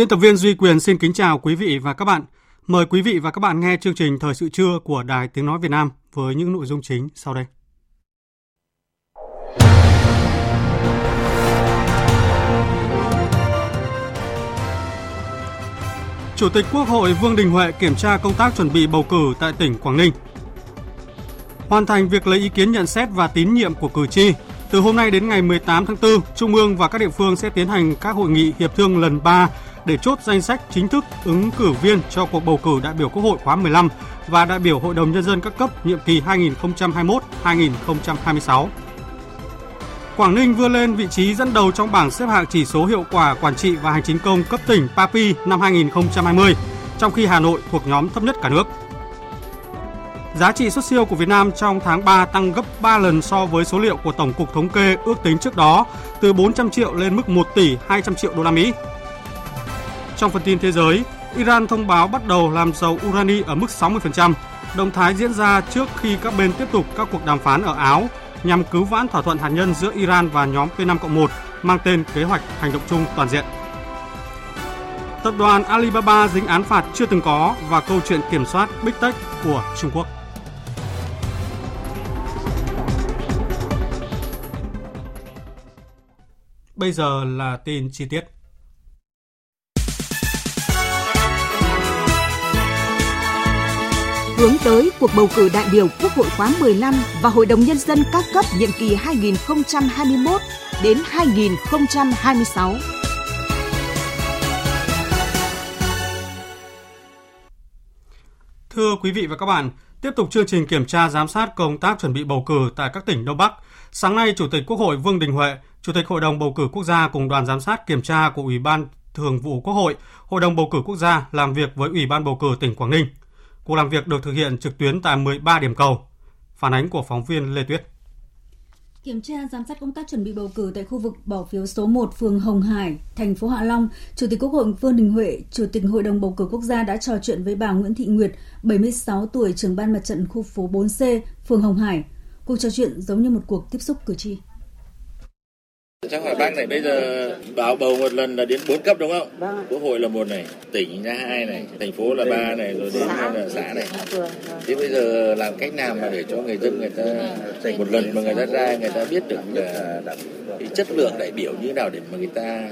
Biên tập viên Duy Quyền xin kính chào quý vị và các bạn. Mời quý vị và các bạn nghe chương trình Thời sự trưa của Đài Tiếng Nói Việt Nam với những nội dung chính sau đây. Chủ tịch Quốc hội Vương Đình Huệ kiểm tra công tác chuẩn bị bầu cử tại tỉnh Quảng Ninh. Hoàn thành việc lấy ý kiến nhận xét và tín nhiệm của cử tri. Từ hôm nay đến ngày 18 tháng 4, Trung ương và các địa phương sẽ tiến hành các hội nghị hiệp thương lần 3 để chốt danh sách chính thức ứng cử viên cho cuộc bầu cử đại biểu Quốc hội khóa 15 và đại biểu Hội đồng Nhân dân các cấp nhiệm kỳ 2021-2026. Quảng Ninh vươn lên vị trí dẫn đầu trong bảng xếp hạng chỉ số hiệu quả quản trị và hành chính công cấp tỉnh PAPI năm 2020, trong khi Hà Nội thuộc nhóm thấp nhất cả nước. Giá trị xuất siêu của Việt Nam trong tháng 3 tăng gấp 3 lần so với số liệu của Tổng cục Thống kê ước tính trước đó, từ 400 triệu lên mức 1 tỷ 200 triệu đô la Mỹ. Trong phần tin thế giới, Iran thông báo bắt đầu làm dầu urani ở mức 60%. Động thái diễn ra trước khi các bên tiếp tục các cuộc đàm phán ở Áo nhằm cứu vãn thỏa thuận hạt nhân giữa Iran và nhóm P5-1 mang tên Kế hoạch Hành động chung toàn diện. Tập đoàn Alibaba dính án phạt chưa từng có và câu chuyện kiểm soát Big Tech của Trung Quốc. Bây giờ là tin chi tiết. Hướng tới cuộc bầu cử đại biểu Quốc hội khóa 15 và Hội đồng Nhân dân các cấp nhiệm kỳ 2021 đến 2026. Thưa quý vị và các bạn, tiếp tục chương trình kiểm tra giám sát công tác chuẩn bị bầu cử tại các tỉnh Đông Bắc. Sáng nay, Chủ tịch Quốc hội Vương Đình Huệ, Chủ tịch Hội đồng bầu cử quốc gia cùng đoàn giám sát kiểm tra của Ủy ban Thường vụ Quốc hội, Hội đồng bầu cử quốc gia làm việc với Ủy ban bầu cử tỉnh Quảng Ninh. Cuộc làm việc được thực hiện trực tuyến tại 13 điểm cầu. Phản ánh của phóng viên Lê Tuyết. Kiểm tra giám sát công tác chuẩn bị bầu cử tại khu vực bỏ phiếu số 1 phường Hồng Hải, thành phố Hạ Long, Chủ tịch Quốc hội Vương Đình Huệ, Chủ tịch Hội đồng bầu cử quốc gia đã trò chuyện với bà Nguyễn Thị Nguyệt, 76 tuổi, trưởng ban mặt trận khu phố 4C, phường Hồng Hải. Cuộc trò chuyện giống như một cuộc tiếp xúc cử tri. Chắc là bác này bây giờ báo bầu một lần là đến 4 cấp đúng không? Vâng. Quốc hội là một này, tỉnh là hai này, thành phố là ba này, rồi đến xã. là xã này. Thế bây giờ làm cách nào mà để cho người dân người ta một lần mà người ta ra người ta biết được là cái chất lượng đại biểu như nào để mà người ta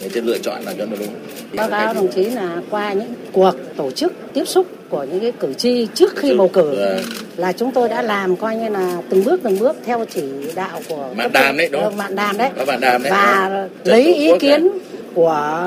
người ta lựa chọn là cho nó đúng. Báo cáo đồng chí là qua những cuộc tổ chức tiếp xúc của những cái cử tri trước khi bầu cử vâng. là chúng tôi đã làm coi như là từng bước từng bước theo chỉ đạo của bạn đàm đấy đúng không? Bạn đàm đấy. bạn đàm đấy. Và lấy ý kiến này. của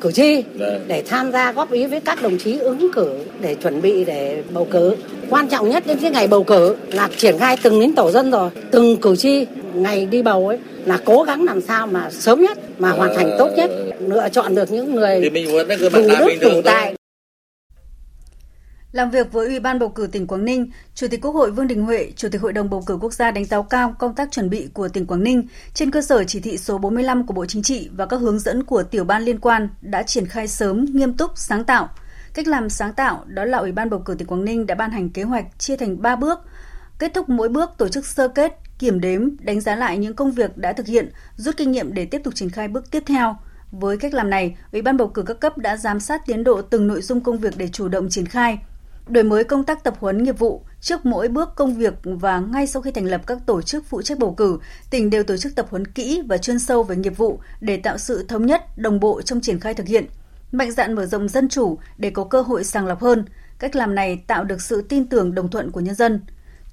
cử tri vâng. để tham gia góp ý với các đồng chí ứng cử để chuẩn bị để bầu cử. Quan trọng nhất đến cái ngày bầu cử là triển khai từng đến tổ dân rồi, từng cử tri ngày đi bầu ấy là cố gắng làm sao mà sớm nhất mà hoàn thành tốt nhất lựa chọn được những người đủ đức đủ tài làm việc với Ủy ban bầu cử tỉnh Quảng Ninh, Chủ tịch Quốc hội Vương Đình Huệ, Chủ tịch Hội đồng bầu cử quốc gia đánh giá cao công tác chuẩn bị của tỉnh Quảng Ninh trên cơ sở chỉ thị số 45 của Bộ Chính trị và các hướng dẫn của tiểu ban liên quan đã triển khai sớm, nghiêm túc, sáng tạo. Cách làm sáng tạo đó là Ủy ban bầu cử tỉnh Quảng Ninh đã ban hành kế hoạch chia thành 3 bước. Kết thúc mỗi bước tổ chức sơ kết, kiểm đếm, đánh giá lại những công việc đã thực hiện, rút kinh nghiệm để tiếp tục triển khai bước tiếp theo. Với cách làm này, Ủy ban bầu cử các cấp đã giám sát tiến độ từng nội dung công việc để chủ động triển khai, đổi mới công tác tập huấn nghiệp vụ trước mỗi bước công việc và ngay sau khi thành lập các tổ chức phụ trách bầu cử, tỉnh đều tổ chức tập huấn kỹ và chuyên sâu về nghiệp vụ để tạo sự thống nhất, đồng bộ trong triển khai thực hiện. Mạnh dạn mở rộng dân chủ để có cơ hội sàng lọc hơn. Cách làm này tạo được sự tin tưởng đồng thuận của nhân dân.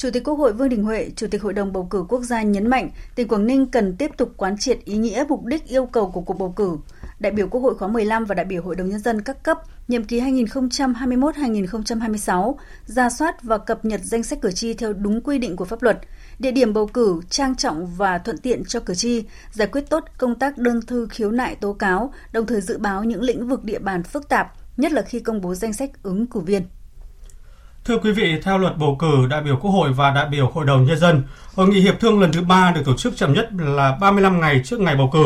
Chủ tịch Quốc hội Vương Đình Huệ, Chủ tịch Hội đồng bầu cử quốc gia nhấn mạnh tỉnh Quảng Ninh cần tiếp tục quán triệt ý nghĩa mục đích yêu cầu của cuộc bầu cử. Đại biểu Quốc hội khóa 15 và đại biểu Hội đồng nhân dân các cấp nhiệm kỳ 2021-2026 ra soát và cập nhật danh sách cử tri theo đúng quy định của pháp luật, địa điểm bầu cử trang trọng và thuận tiện cho cử tri, giải quyết tốt công tác đơn thư khiếu nại tố cáo, đồng thời dự báo những lĩnh vực địa bàn phức tạp, nhất là khi công bố danh sách ứng cử viên. Thưa quý vị, theo luật bầu cử đại biểu Quốc hội và đại biểu Hội đồng Nhân dân, hội nghị hiệp thương lần thứ ba được tổ chức chậm nhất là 35 ngày trước ngày bầu cử.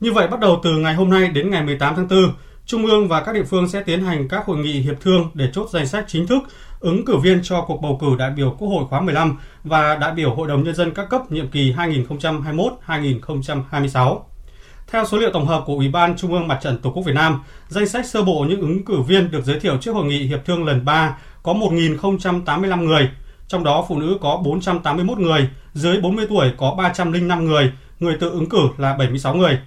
Như vậy, bắt đầu từ ngày hôm nay đến ngày 18 tháng 4, Trung ương và các địa phương sẽ tiến hành các hội nghị hiệp thương để chốt danh sách chính thức ứng cử viên cho cuộc bầu cử đại biểu Quốc hội khóa 15 và đại biểu Hội đồng Nhân dân các cấp nhiệm kỳ 2021-2026. Theo số liệu tổng hợp của Ủy ban Trung ương Mặt trận Tổ quốc Việt Nam, danh sách sơ bộ những ứng cử viên được giới thiệu trước hội nghị hiệp thương lần 3 có 1.085 người, trong đó phụ nữ có 481 người, dưới 40 tuổi có 305 người, người tự ứng cử là 76 người.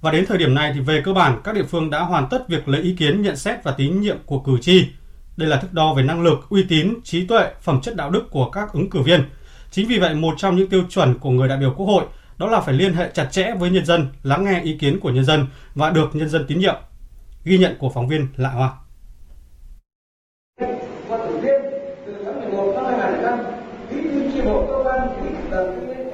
Và đến thời điểm này thì về cơ bản các địa phương đã hoàn tất việc lấy ý kiến nhận xét và tín nhiệm của cử tri. Đây là thước đo về năng lực, uy tín, trí tuệ, phẩm chất đạo đức của các ứng cử viên. Chính vì vậy một trong những tiêu chuẩn của người đại biểu Quốc hội đó là phải liên hệ chặt chẽ với nhân dân, lắng nghe ý kiến của nhân dân và được nhân dân tín nhiệm. Ghi nhận của phóng viên Lạ Hoa.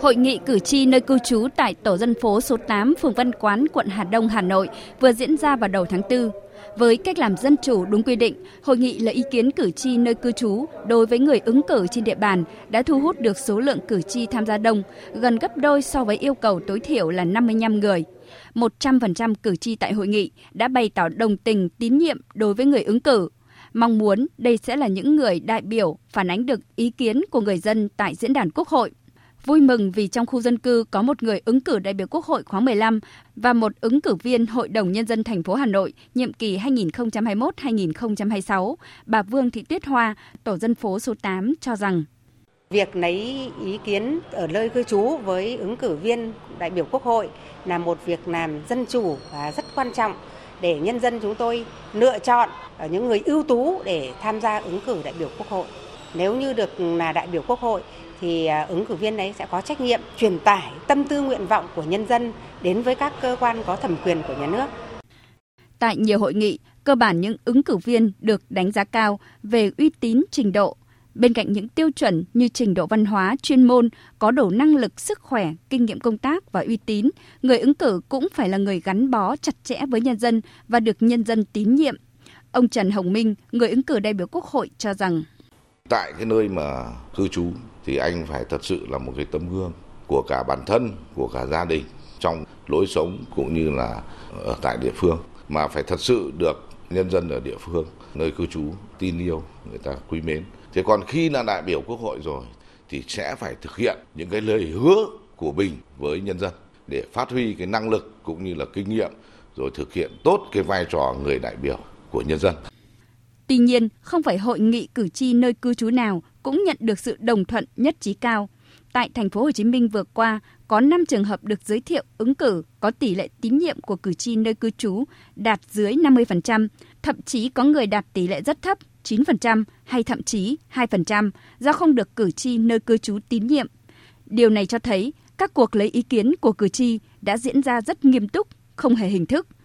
Hội nghị cử tri nơi cư trú tại tổ dân phố số 8 phường Văn Quán, quận Hà Đông, Hà Nội vừa diễn ra vào đầu tháng 4. Với cách làm dân chủ đúng quy định, hội nghị lấy ý kiến cử tri nơi cư trú đối với người ứng cử trên địa bàn đã thu hút được số lượng cử tri tham gia đông, gần gấp đôi so với yêu cầu tối thiểu là 55 người. 100% cử tri tại hội nghị đã bày tỏ đồng tình tín nhiệm đối với người ứng cử, mong muốn đây sẽ là những người đại biểu phản ánh được ý kiến của người dân tại diễn đàn Quốc hội. Vui mừng vì trong khu dân cư có một người ứng cử đại biểu Quốc hội khóa 15 và một ứng cử viên Hội đồng Nhân dân thành phố Hà Nội nhiệm kỳ 2021-2026, bà Vương Thị Tuyết Hoa, tổ dân phố số 8 cho rằng Việc lấy ý kiến ở nơi cư trú với ứng cử viên đại biểu Quốc hội là một việc làm dân chủ và rất quan trọng để nhân dân chúng tôi lựa chọn những người ưu tú để tham gia ứng cử đại biểu Quốc hội. Nếu như được là đại biểu Quốc hội thì à, ứng cử viên ấy sẽ có trách nhiệm truyền tải tâm tư nguyện vọng của nhân dân đến với các cơ quan có thẩm quyền của nhà nước. Tại nhiều hội nghị, cơ bản những ứng cử viên được đánh giá cao về uy tín trình độ. Bên cạnh những tiêu chuẩn như trình độ văn hóa, chuyên môn, có đủ năng lực, sức khỏe, kinh nghiệm công tác và uy tín, người ứng cử cũng phải là người gắn bó chặt chẽ với nhân dân và được nhân dân tín nhiệm. Ông Trần Hồng Minh, người ứng cử đại biểu Quốc hội cho rằng tại cái nơi mà cư trú thì anh phải thật sự là một cái tấm gương của cả bản thân, của cả gia đình trong lối sống cũng như là ở tại địa phương. Mà phải thật sự được nhân dân ở địa phương, nơi cư trú, tin yêu, người ta quý mến. Thế còn khi là đại biểu quốc hội rồi thì sẽ phải thực hiện những cái lời hứa của mình với nhân dân để phát huy cái năng lực cũng như là kinh nghiệm, rồi thực hiện tốt cái vai trò người đại biểu của nhân dân. Tuy nhiên, không phải hội nghị cử tri nơi cư trú nào cũng nhận được sự đồng thuận nhất trí cao. Tại thành phố Hồ Chí Minh vừa qua, có 5 trường hợp được giới thiệu ứng cử có tỷ lệ tín nhiệm của cử tri nơi cư trú đạt dưới 50%, thậm chí có người đạt tỷ lệ rất thấp 9% hay thậm chí 2% do không được cử tri nơi cư trú tín nhiệm. Điều này cho thấy các cuộc lấy ý kiến của cử tri đã diễn ra rất nghiêm túc, không hề hình thức –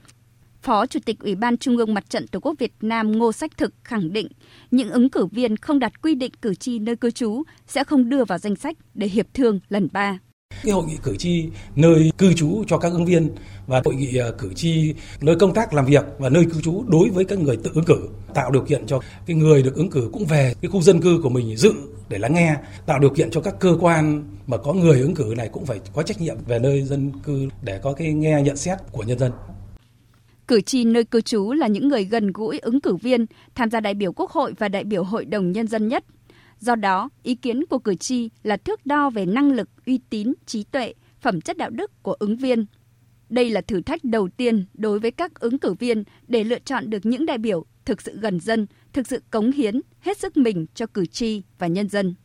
Phó Chủ tịch Ủy ban Trung ương Mặt trận Tổ quốc Việt Nam Ngô Sách Thực khẳng định, những ứng cử viên không đặt quy định cử tri nơi cư trú sẽ không đưa vào danh sách để hiệp thương lần 3 cái hội nghị cử tri nơi cư trú cho các ứng viên và hội nghị à, cử tri nơi công tác làm việc và nơi cư trú đối với các người tự ứng cử, tạo điều kiện cho cái người được ứng cử cũng về cái khu dân cư của mình dự để lắng nghe, tạo điều kiện cho các cơ quan mà có người ứng cử này cũng phải có trách nhiệm về nơi dân cư để có cái nghe nhận xét của nhân dân. Cử tri nơi cư trú là những người gần gũi ứng cử viên, tham gia đại biểu Quốc hội và đại biểu Hội đồng Nhân dân nhất. Do đó, ý kiến của cử tri là thước đo về năng lực, uy tín, trí tuệ, phẩm chất đạo đức của ứng viên. Đây là thử thách đầu tiên đối với các ứng cử viên để lựa chọn được những đại biểu thực sự gần dân, thực sự cống hiến, hết sức mình cho cử tri và nhân dân.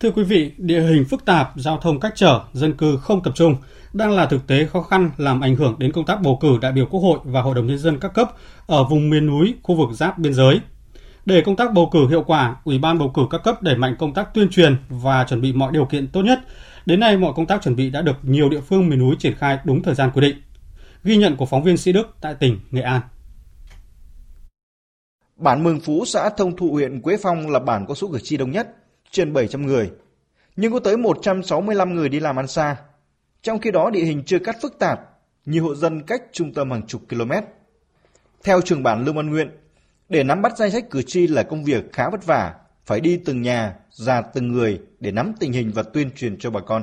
Thưa quý vị, địa hình phức tạp, giao thông cách trở, dân cư không tập trung đang là thực tế khó khăn làm ảnh hưởng đến công tác bầu cử đại biểu Quốc hội và Hội đồng nhân dân các cấp ở vùng miền núi, khu vực giáp biên giới. Để công tác bầu cử hiệu quả, Ủy ban bầu cử các cấp đẩy mạnh công tác tuyên truyền và chuẩn bị mọi điều kiện tốt nhất. Đến nay, mọi công tác chuẩn bị đã được nhiều địa phương miền núi triển khai đúng thời gian quy định. Ghi nhận của phóng viên Sĩ Đức tại tỉnh Nghệ An. Bản Mường Phú, xã Thông Thụ, huyện Quế Phong là bản có số cử tri đông nhất, trên 700 người. Nhưng có tới 165 người đi làm ăn xa. Trong khi đó địa hình chưa cắt phức tạp, nhiều hộ dân cách trung tâm hàng chục km. Theo trường bản Lương Văn Nguyện, để nắm bắt danh sách cử tri là công việc khá vất vả, phải đi từng nhà, ra từng người để nắm tình hình và tuyên truyền cho bà con.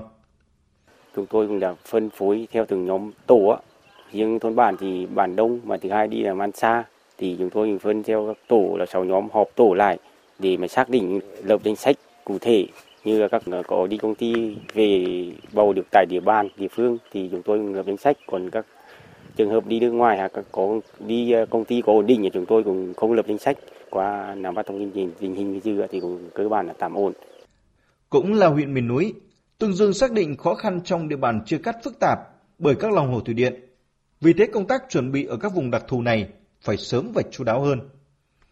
Chúng tôi cũng đã phân phối theo từng nhóm tổ. Riêng thôn bản thì bản đông mà thứ hai đi làm ăn xa thì chúng tôi phân theo các tổ là sáu nhóm họp tổ lại để mà xác định lập danh sách cụ thể như là các có đi công ty về bầu được tại địa bàn địa phương thì chúng tôi lập danh sách còn các trường hợp đi nước ngoài hoặc có đi à, công ty có ổn định thì chúng tôi cũng không lập danh sách qua nắm bắt thông tin tình hình như dư thì cũng cơ bản là tạm ổn. Cũng là huyện miền núi, Tương Dương xác định khó khăn trong địa bàn chưa cắt phức tạp bởi các lòng hồ thủy điện. Vì thế công tác chuẩn bị ở các vùng đặc thù này phải sớm và chú đáo hơn.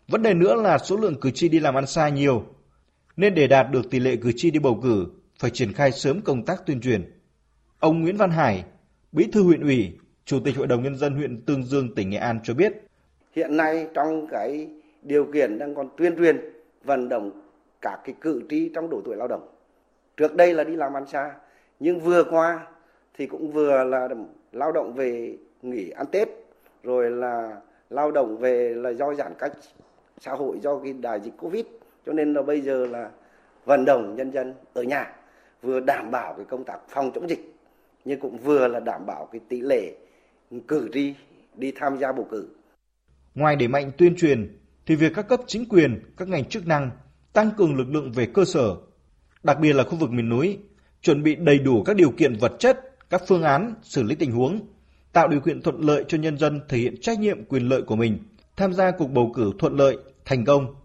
Vấn đề nữa là số lượng cử tri đi làm ăn xa nhiều, nên để đạt được tỷ lệ cử tri đi bầu cử phải triển khai sớm công tác tuyên truyền. Ông Nguyễn Văn Hải, Bí thư huyện ủy, Chủ tịch Hội đồng Nhân dân huyện Tương Dương, tỉnh Nghệ An cho biết. Hiện nay trong cái điều kiện đang còn tuyên truyền, vận động các cái cử tri trong độ tuổi lao động. Trước đây là đi làm ăn xa, nhưng vừa qua thì cũng vừa là lao động về nghỉ ăn Tết, rồi là lao động về là do giãn cách xã hội do cái đại dịch Covid. Cho nên là bây giờ là vận động nhân dân ở nhà vừa đảm bảo cái công tác phòng chống dịch nhưng cũng vừa là đảm bảo cái tỷ lệ cử tri đi tham gia bầu cử. Ngoài đẩy mạnh tuyên truyền, thì việc các cấp chính quyền, các ngành chức năng tăng cường lực lượng về cơ sở, đặc biệt là khu vực miền núi, chuẩn bị đầy đủ các điều kiện vật chất, các phương án xử lý tình huống, tạo điều kiện thuận lợi cho nhân dân thể hiện trách nhiệm quyền lợi của mình, tham gia cuộc bầu cử thuận lợi, thành công.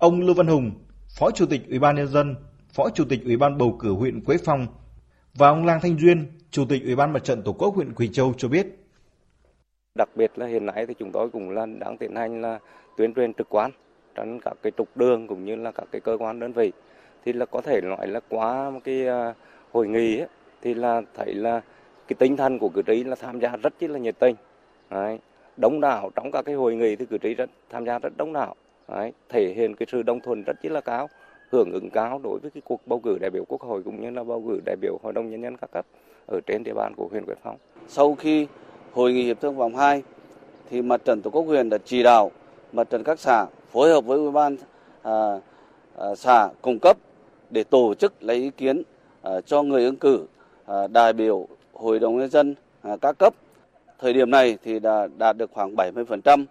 Ông Lưu Văn Hùng, Phó Chủ tịch Ủy ban nhân dân, Phó Chủ tịch Ủy ban bầu cử huyện Quế Phong và ông Lang Thanh Duyên, Chủ tịch Ủy ban Mặt trận Tổ quốc huyện Quỳ Châu cho biết. Đặc biệt là hiện nay thì chúng tôi cũng là đang tiến hành là tuyên truyền trực quan trên các cái trục đường cũng như là các cái cơ quan đơn vị thì là có thể nói là quá một cái à, hội nghị ấy, thì là thấy là cái tinh thần của cử tri là tham gia rất là nhiệt tình Đấy. đông đảo trong các cái hội nghị thì cử tri rất tham gia rất đông đảo Đấy. thể hiện cái sự đồng thuận rất là cao hưởng ứng cao đối với cái cuộc bầu cử đại biểu quốc hội cũng như là bầu cử đại biểu hội đồng nhân dân các cấp ở trên địa bàn của huyện Quế Phong. Sau khi hội nghị hiệp thương vòng 2 thì mặt trận tổ quốc huyện đã chỉ đạo mặt trận các xã phối hợp với ủy ban à, à, xã cung cấp để tổ chức lấy ý kiến à, cho người ứng cử à, đại biểu hội đồng nhân dân à, các cấp. Thời điểm này thì đã đạt được khoảng 70%.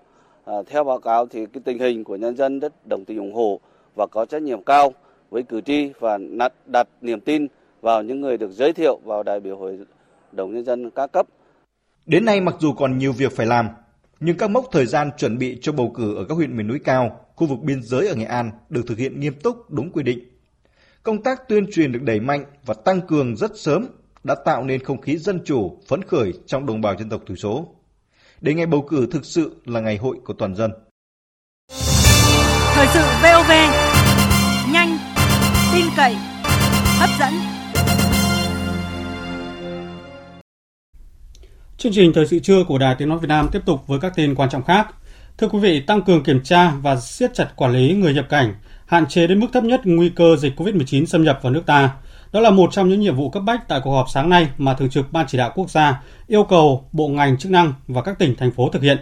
Ờ, theo báo cáo thì cái tình hình của nhân dân rất đồng tình ủng hộ và có trách nhiệm cao với cử tri và đặt, đặt niềm tin vào những người được giới thiệu vào đại biểu hội đồng nhân dân các cấp. Đến nay mặc dù còn nhiều việc phải làm, nhưng các mốc thời gian chuẩn bị cho bầu cử ở các huyện miền núi cao, khu vực biên giới ở Nghệ An được thực hiện nghiêm túc đúng quy định. Công tác tuyên truyền được đẩy mạnh và tăng cường rất sớm đã tạo nên không khí dân chủ, phấn khởi trong đồng bào dân tộc thiểu số. Để ngày bầu cử thực sự là ngày hội của toàn dân. Thời sự VOV, nhanh, tin cậy, hấp dẫn. Chương trình thời sự trưa của Đài Tiếng nói Việt Nam tiếp tục với các tin quan trọng khác. Thưa quý vị, tăng cường kiểm tra và siết chặt quản lý người nhập cảnh, hạn chế đến mức thấp nhất nguy cơ dịch COVID-19 xâm nhập vào nước ta. Đó là một trong những nhiệm vụ cấp bách tại cuộc họp sáng nay mà Thường trực Ban Chỉ đạo Quốc gia yêu cầu bộ ngành chức năng và các tỉnh, thành phố thực hiện.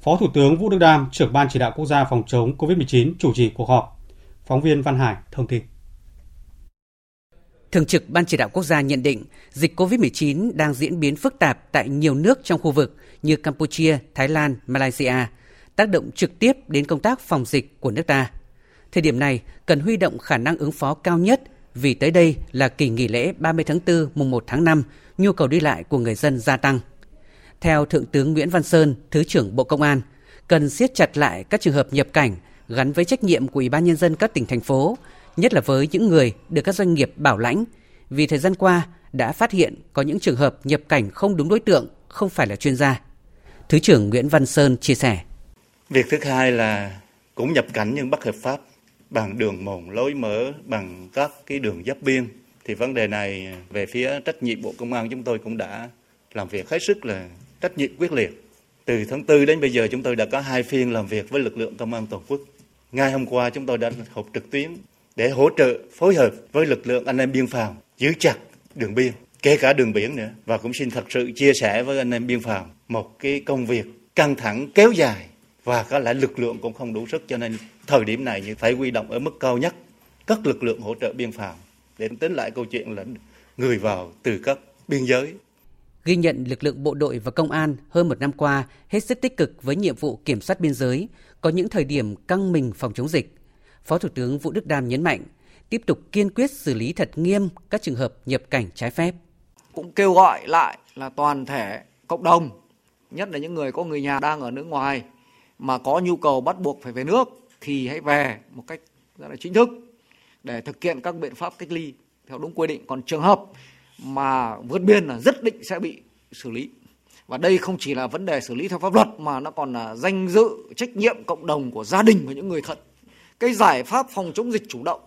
Phó Thủ tướng Vũ Đức Đam, trưởng Ban Chỉ đạo Quốc gia phòng chống COVID-19 chủ trì cuộc họp. Phóng viên Văn Hải thông tin. Thường trực Ban Chỉ đạo Quốc gia nhận định dịch COVID-19 đang diễn biến phức tạp tại nhiều nước trong khu vực như Campuchia, Thái Lan, Malaysia, tác động trực tiếp đến công tác phòng dịch của nước ta. Thời điểm này cần huy động khả năng ứng phó cao nhất vì tới đây là kỳ nghỉ lễ 30 tháng 4 mùng 1 tháng 5, nhu cầu đi lại của người dân gia tăng. Theo Thượng tướng Nguyễn Văn Sơn, Thứ trưởng Bộ Công an, cần siết chặt lại các trường hợp nhập cảnh gắn với trách nhiệm của Ủy ban Nhân dân các tỉnh, thành phố, nhất là với những người được các doanh nghiệp bảo lãnh, vì thời gian qua đã phát hiện có những trường hợp nhập cảnh không đúng đối tượng, không phải là chuyên gia. Thứ trưởng Nguyễn Văn Sơn chia sẻ. Việc thứ hai là cũng nhập cảnh nhưng bất hợp pháp bằng đường mòn lối mở bằng các cái đường giáp biên thì vấn đề này về phía trách nhiệm Bộ Công an chúng tôi cũng đã làm việc hết sức là trách nhiệm quyết liệt. Từ tháng 4 đến bây giờ chúng tôi đã có hai phiên làm việc với lực lượng công an toàn quốc. Ngay hôm qua chúng tôi đã họp trực tuyến để hỗ trợ phối hợp với lực lượng anh em biên phòng giữ chặt đường biên, kể cả đường biển nữa. Và cũng xin thật sự chia sẻ với anh em biên phòng một cái công việc căng thẳng kéo dài và có lẽ lực lượng cũng không đủ sức cho nên thời điểm này như phải huy động ở mức cao nhất các lực lượng hỗ trợ biên phòng để tính lại câu chuyện là người vào từ các biên giới. Ghi nhận lực lượng bộ đội và công an hơn một năm qua hết sức tích cực với nhiệm vụ kiểm soát biên giới, có những thời điểm căng mình phòng chống dịch. Phó Thủ tướng Vũ Đức Đam nhấn mạnh, tiếp tục kiên quyết xử lý thật nghiêm các trường hợp nhập cảnh trái phép. Cũng kêu gọi lại là toàn thể cộng đồng, nhất là những người có người nhà đang ở nước ngoài mà có nhu cầu bắt buộc phải về nước thì hãy về một cách rất là chính thức để thực hiện các biện pháp cách ly theo đúng quy định. Còn trường hợp mà vượt biên là rất định sẽ bị xử lý. Và đây không chỉ là vấn đề xử lý theo pháp luật mà nó còn là danh dự, trách nhiệm cộng đồng của gia đình và những người thân. Cái giải pháp phòng chống dịch chủ động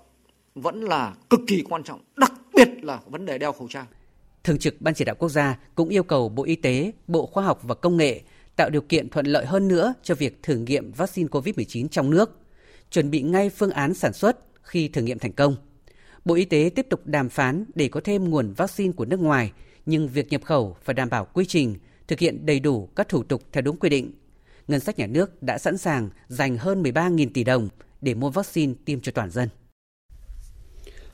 vẫn là cực kỳ quan trọng, đặc biệt là vấn đề đeo khẩu trang. Thường trực Ban Chỉ đạo Quốc gia cũng yêu cầu Bộ Y tế, Bộ Khoa học và Công nghệ tạo điều kiện thuận lợi hơn nữa cho việc thử nghiệm vaccine COVID-19 trong nước, chuẩn bị ngay phương án sản xuất khi thử nghiệm thành công. Bộ Y tế tiếp tục đàm phán để có thêm nguồn vaccine của nước ngoài, nhưng việc nhập khẩu phải đảm bảo quy trình, thực hiện đầy đủ các thủ tục theo đúng quy định. Ngân sách nhà nước đã sẵn sàng dành hơn 13.000 tỷ đồng để mua vaccine tiêm cho toàn dân.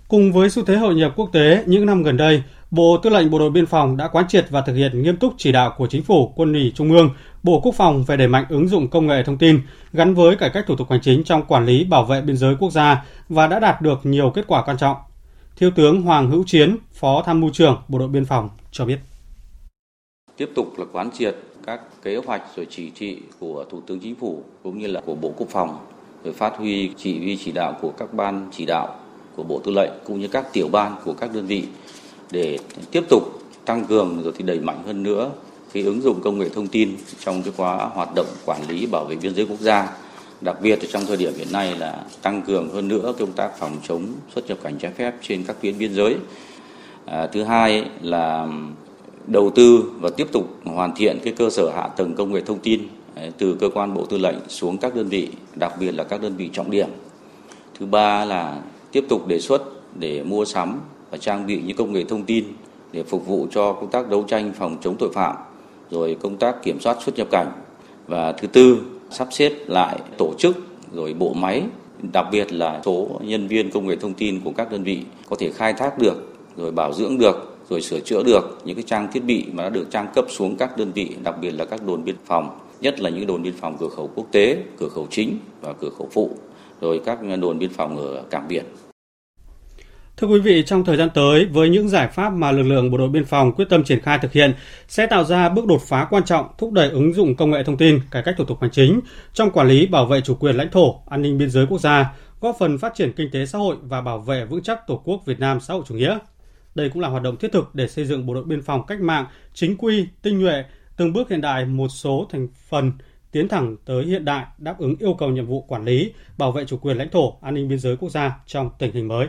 Cùng với xu thế hội nhập quốc tế, những năm gần đây, Bộ Tư lệnh Bộ đội Biên phòng đã quán triệt và thực hiện nghiêm túc chỉ đạo của Chính phủ, Quân ủy Trung ương, Bộ Quốc phòng về đẩy mạnh ứng dụng công nghệ thông tin gắn với cải cách thủ tục hành chính trong quản lý bảo vệ biên giới quốc gia và đã đạt được nhiều kết quả quan trọng. Thiếu tướng Hoàng Hữu Chiến, Phó Tham mưu trưởng Bộ đội Biên phòng cho biết. Tiếp tục là quán triệt các kế hoạch rồi chỉ thị của Thủ tướng Chính phủ cũng như là của Bộ Quốc phòng rồi phát huy chỉ huy chỉ đạo của các ban chỉ đạo của Bộ Tư lệnh cũng như các tiểu ban của các đơn vị để tiếp tục tăng cường rồi thì đẩy mạnh hơn nữa cái ứng dụng công nghệ thông tin trong cái quá hoạt động quản lý bảo vệ biên giới quốc gia. Đặc biệt trong thời điểm hiện nay là tăng cường hơn nữa công tác phòng chống xuất nhập cảnh trái phép trên các tuyến biên giới. À, thứ hai là đầu tư và tiếp tục hoàn thiện cái cơ sở hạ tầng công nghệ thông tin à, từ cơ quan bộ tư lệnh xuống các đơn vị đặc biệt là các đơn vị trọng điểm. Thứ ba là tiếp tục đề xuất để mua sắm và trang bị những công nghệ thông tin để phục vụ cho công tác đấu tranh phòng chống tội phạm, rồi công tác kiểm soát xuất nhập cảnh. Và thứ tư, sắp xếp lại tổ chức, rồi bộ máy, đặc biệt là số nhân viên công nghệ thông tin của các đơn vị có thể khai thác được, rồi bảo dưỡng được, rồi sửa chữa được những cái trang thiết bị mà đã được trang cấp xuống các đơn vị, đặc biệt là các đồn biên phòng, nhất là những đồn biên phòng cửa khẩu quốc tế, cửa khẩu chính và cửa khẩu phụ rồi các đồn biên phòng ở cảng biển Thưa quý vị, trong thời gian tới, với những giải pháp mà lực lượng bộ đội biên phòng quyết tâm triển khai thực hiện, sẽ tạo ra bước đột phá quan trọng thúc đẩy ứng dụng công nghệ thông tin, cải cách thủ tục hành chính trong quản lý bảo vệ chủ quyền lãnh thổ, an ninh biên giới quốc gia, góp phần phát triển kinh tế xã hội và bảo vệ vững chắc Tổ quốc Việt Nam xã hội chủ nghĩa. Đây cũng là hoạt động thiết thực để xây dựng bộ đội biên phòng cách mạng, chính quy, tinh nhuệ, từng bước hiện đại một số thành phần tiến thẳng tới hiện đại đáp ứng yêu cầu nhiệm vụ quản lý, bảo vệ chủ quyền lãnh thổ, an ninh biên giới quốc gia trong tình hình mới.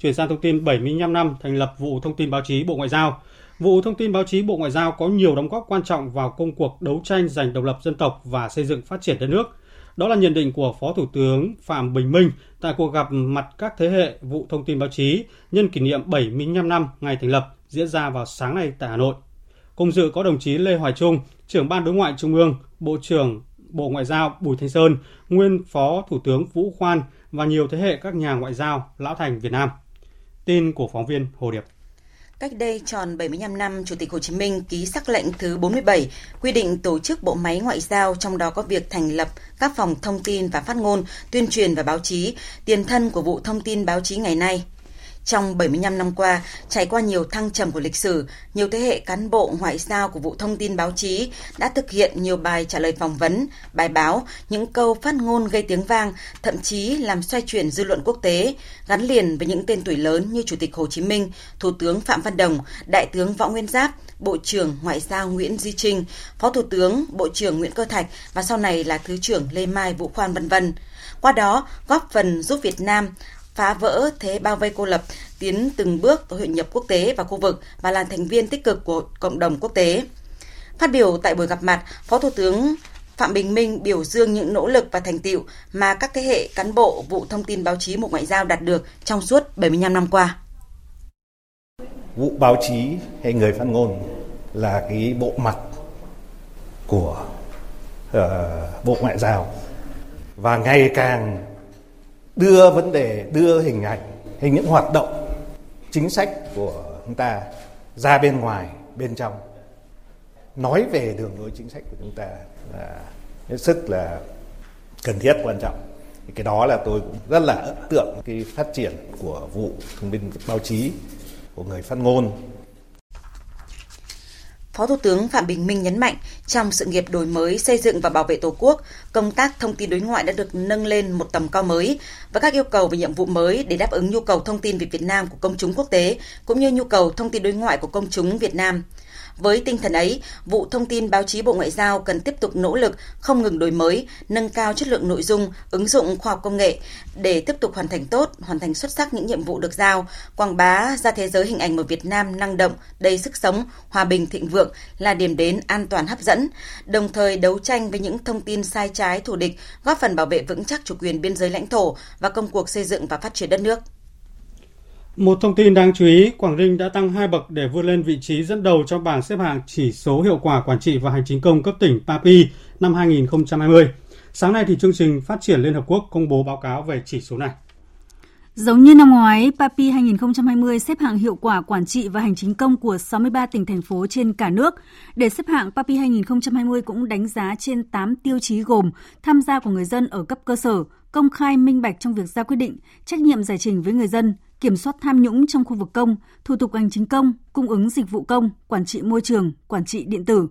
Chuyển sang thông tin 75 năm thành lập vụ thông tin báo chí Bộ Ngoại giao. Vụ thông tin báo chí Bộ Ngoại giao có nhiều đóng góp quan trọng vào công cuộc đấu tranh giành độc lập dân tộc và xây dựng phát triển đất nước. Đó là nhận định của Phó Thủ tướng Phạm Bình Minh tại cuộc gặp mặt các thế hệ vụ thông tin báo chí nhân kỷ niệm 75 năm ngày thành lập diễn ra vào sáng nay tại Hà Nội. Cùng dự có đồng chí Lê Hoài Trung, trưởng ban đối ngoại Trung ương, Bộ trưởng Bộ Ngoại giao Bùi Thanh Sơn, nguyên Phó Thủ tướng Vũ Khoan và nhiều thế hệ các nhà ngoại giao lão thành Việt Nam. Tin của phóng viên Hồ Điệp. Cách đây tròn 75 năm, Chủ tịch Hồ Chí Minh ký sắc lệnh thứ 47 quy định tổ chức bộ máy ngoại giao, trong đó có việc thành lập các phòng thông tin và phát ngôn, tuyên truyền và báo chí, tiền thân của vụ thông tin báo chí ngày nay. Trong 75 năm qua, trải qua nhiều thăng trầm của lịch sử, nhiều thế hệ cán bộ ngoại giao của vụ thông tin báo chí đã thực hiện nhiều bài trả lời phỏng vấn, bài báo, những câu phát ngôn gây tiếng vang, thậm chí làm xoay chuyển dư luận quốc tế, gắn liền với những tên tuổi lớn như Chủ tịch Hồ Chí Minh, Thủ tướng Phạm Văn Đồng, Đại tướng Võ Nguyên Giáp, Bộ trưởng Ngoại giao Nguyễn Duy Trinh, Phó Thủ tướng, Bộ trưởng Nguyễn Cơ Thạch và sau này là Thứ trưởng Lê Mai Vũ Khoan vân vân. Qua đó, góp phần giúp Việt Nam phá vỡ thế bao vây cô lập, tiến từng bước tới hội nhập quốc tế và khu vực và là thành viên tích cực của cộng đồng quốc tế. Phát biểu tại buổi gặp mặt, Phó Thủ tướng Phạm Bình Minh biểu dương những nỗ lực và thành tiệu mà các thế hệ cán bộ vụ thông tin báo chí Bộ Ngoại giao đạt được trong suốt 75 năm qua. Vụ báo chí hay người phát ngôn là cái bộ mặt của uh, Bộ Ngoại giao và ngày càng đưa vấn đề, đưa hình ảnh, hình những hoạt động chính sách của chúng ta ra bên ngoài, bên trong. Nói về đường lối chính sách của chúng ta là hết sức là cần thiết quan trọng. Cái đó là tôi cũng rất là ấn tượng cái phát triển của vụ thông tin báo chí của người phát ngôn Phó Thủ tướng Phạm Bình Minh nhấn mạnh, trong sự nghiệp đổi mới, xây dựng và bảo vệ Tổ quốc, công tác thông tin đối ngoại đã được nâng lên một tầm cao mới và các yêu cầu về nhiệm vụ mới để đáp ứng nhu cầu thông tin về Việt Nam của công chúng quốc tế cũng như nhu cầu thông tin đối ngoại của công chúng Việt Nam. Với tinh thần ấy, vụ thông tin báo chí Bộ Ngoại giao cần tiếp tục nỗ lực không ngừng đổi mới, nâng cao chất lượng nội dung, ứng dụng khoa học công nghệ để tiếp tục hoàn thành tốt, hoàn thành xuất sắc những nhiệm vụ được giao, quảng bá ra thế giới hình ảnh một Việt Nam năng động, đầy sức sống, hòa bình thịnh vượng là điểm đến an toàn hấp dẫn, đồng thời đấu tranh với những thông tin sai trái thù địch, góp phần bảo vệ vững chắc chủ quyền biên giới lãnh thổ và công cuộc xây dựng và phát triển đất nước. Một thông tin đáng chú ý, Quảng Ninh đã tăng hai bậc để vươn lên vị trí dẫn đầu trong bảng xếp hạng chỉ số hiệu quả quản trị và hành chính công cấp tỉnh PAPI năm 2020. Sáng nay thì chương trình Phát triển Liên Hợp Quốc công bố báo cáo về chỉ số này. Giống như năm ngoái, PAPI 2020 xếp hạng hiệu quả quản trị và hành chính công của 63 tỉnh thành phố trên cả nước. Để xếp hạng, PAPI 2020 cũng đánh giá trên 8 tiêu chí gồm tham gia của người dân ở cấp cơ sở, công khai minh bạch trong việc ra quyết định, trách nhiệm giải trình với người dân, kiểm soát tham nhũng trong khu vực công, thủ tục hành chính công, cung ứng dịch vụ công, quản trị môi trường, quản trị điện tử.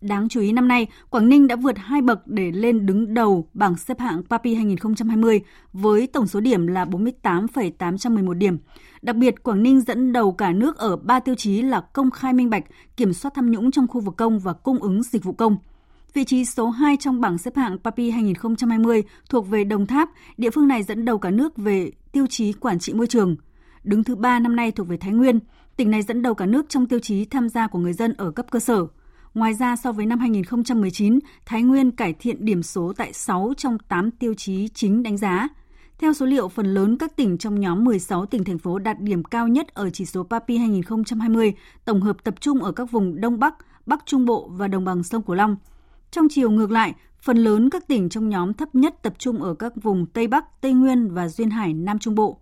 Đáng chú ý năm nay, Quảng Ninh đã vượt hai bậc để lên đứng đầu bảng xếp hạng PAPI 2020 với tổng số điểm là 48,811 điểm. Đặc biệt, Quảng Ninh dẫn đầu cả nước ở ba tiêu chí là công khai minh bạch, kiểm soát tham nhũng trong khu vực công và cung ứng dịch vụ công. Vị trí số 2 trong bảng xếp hạng PAPI 2020 thuộc về Đồng Tháp, địa phương này dẫn đầu cả nước về tiêu chí quản trị môi trường. Đứng thứ ba năm nay thuộc về Thái Nguyên, tỉnh này dẫn đầu cả nước trong tiêu chí tham gia của người dân ở cấp cơ sở. Ngoài ra, so với năm 2019, Thái Nguyên cải thiện điểm số tại 6 trong 8 tiêu chí chính đánh giá. Theo số liệu, phần lớn các tỉnh trong nhóm 16 tỉnh thành phố đạt điểm cao nhất ở chỉ số PAPI 2020, tổng hợp tập trung ở các vùng Đông Bắc, Bắc Trung Bộ và đồng bằng sông Cửu Long. Trong chiều ngược lại, phần lớn các tỉnh trong nhóm thấp nhất tập trung ở các vùng Tây Bắc, Tây Nguyên và Duyên Hải Nam Trung Bộ.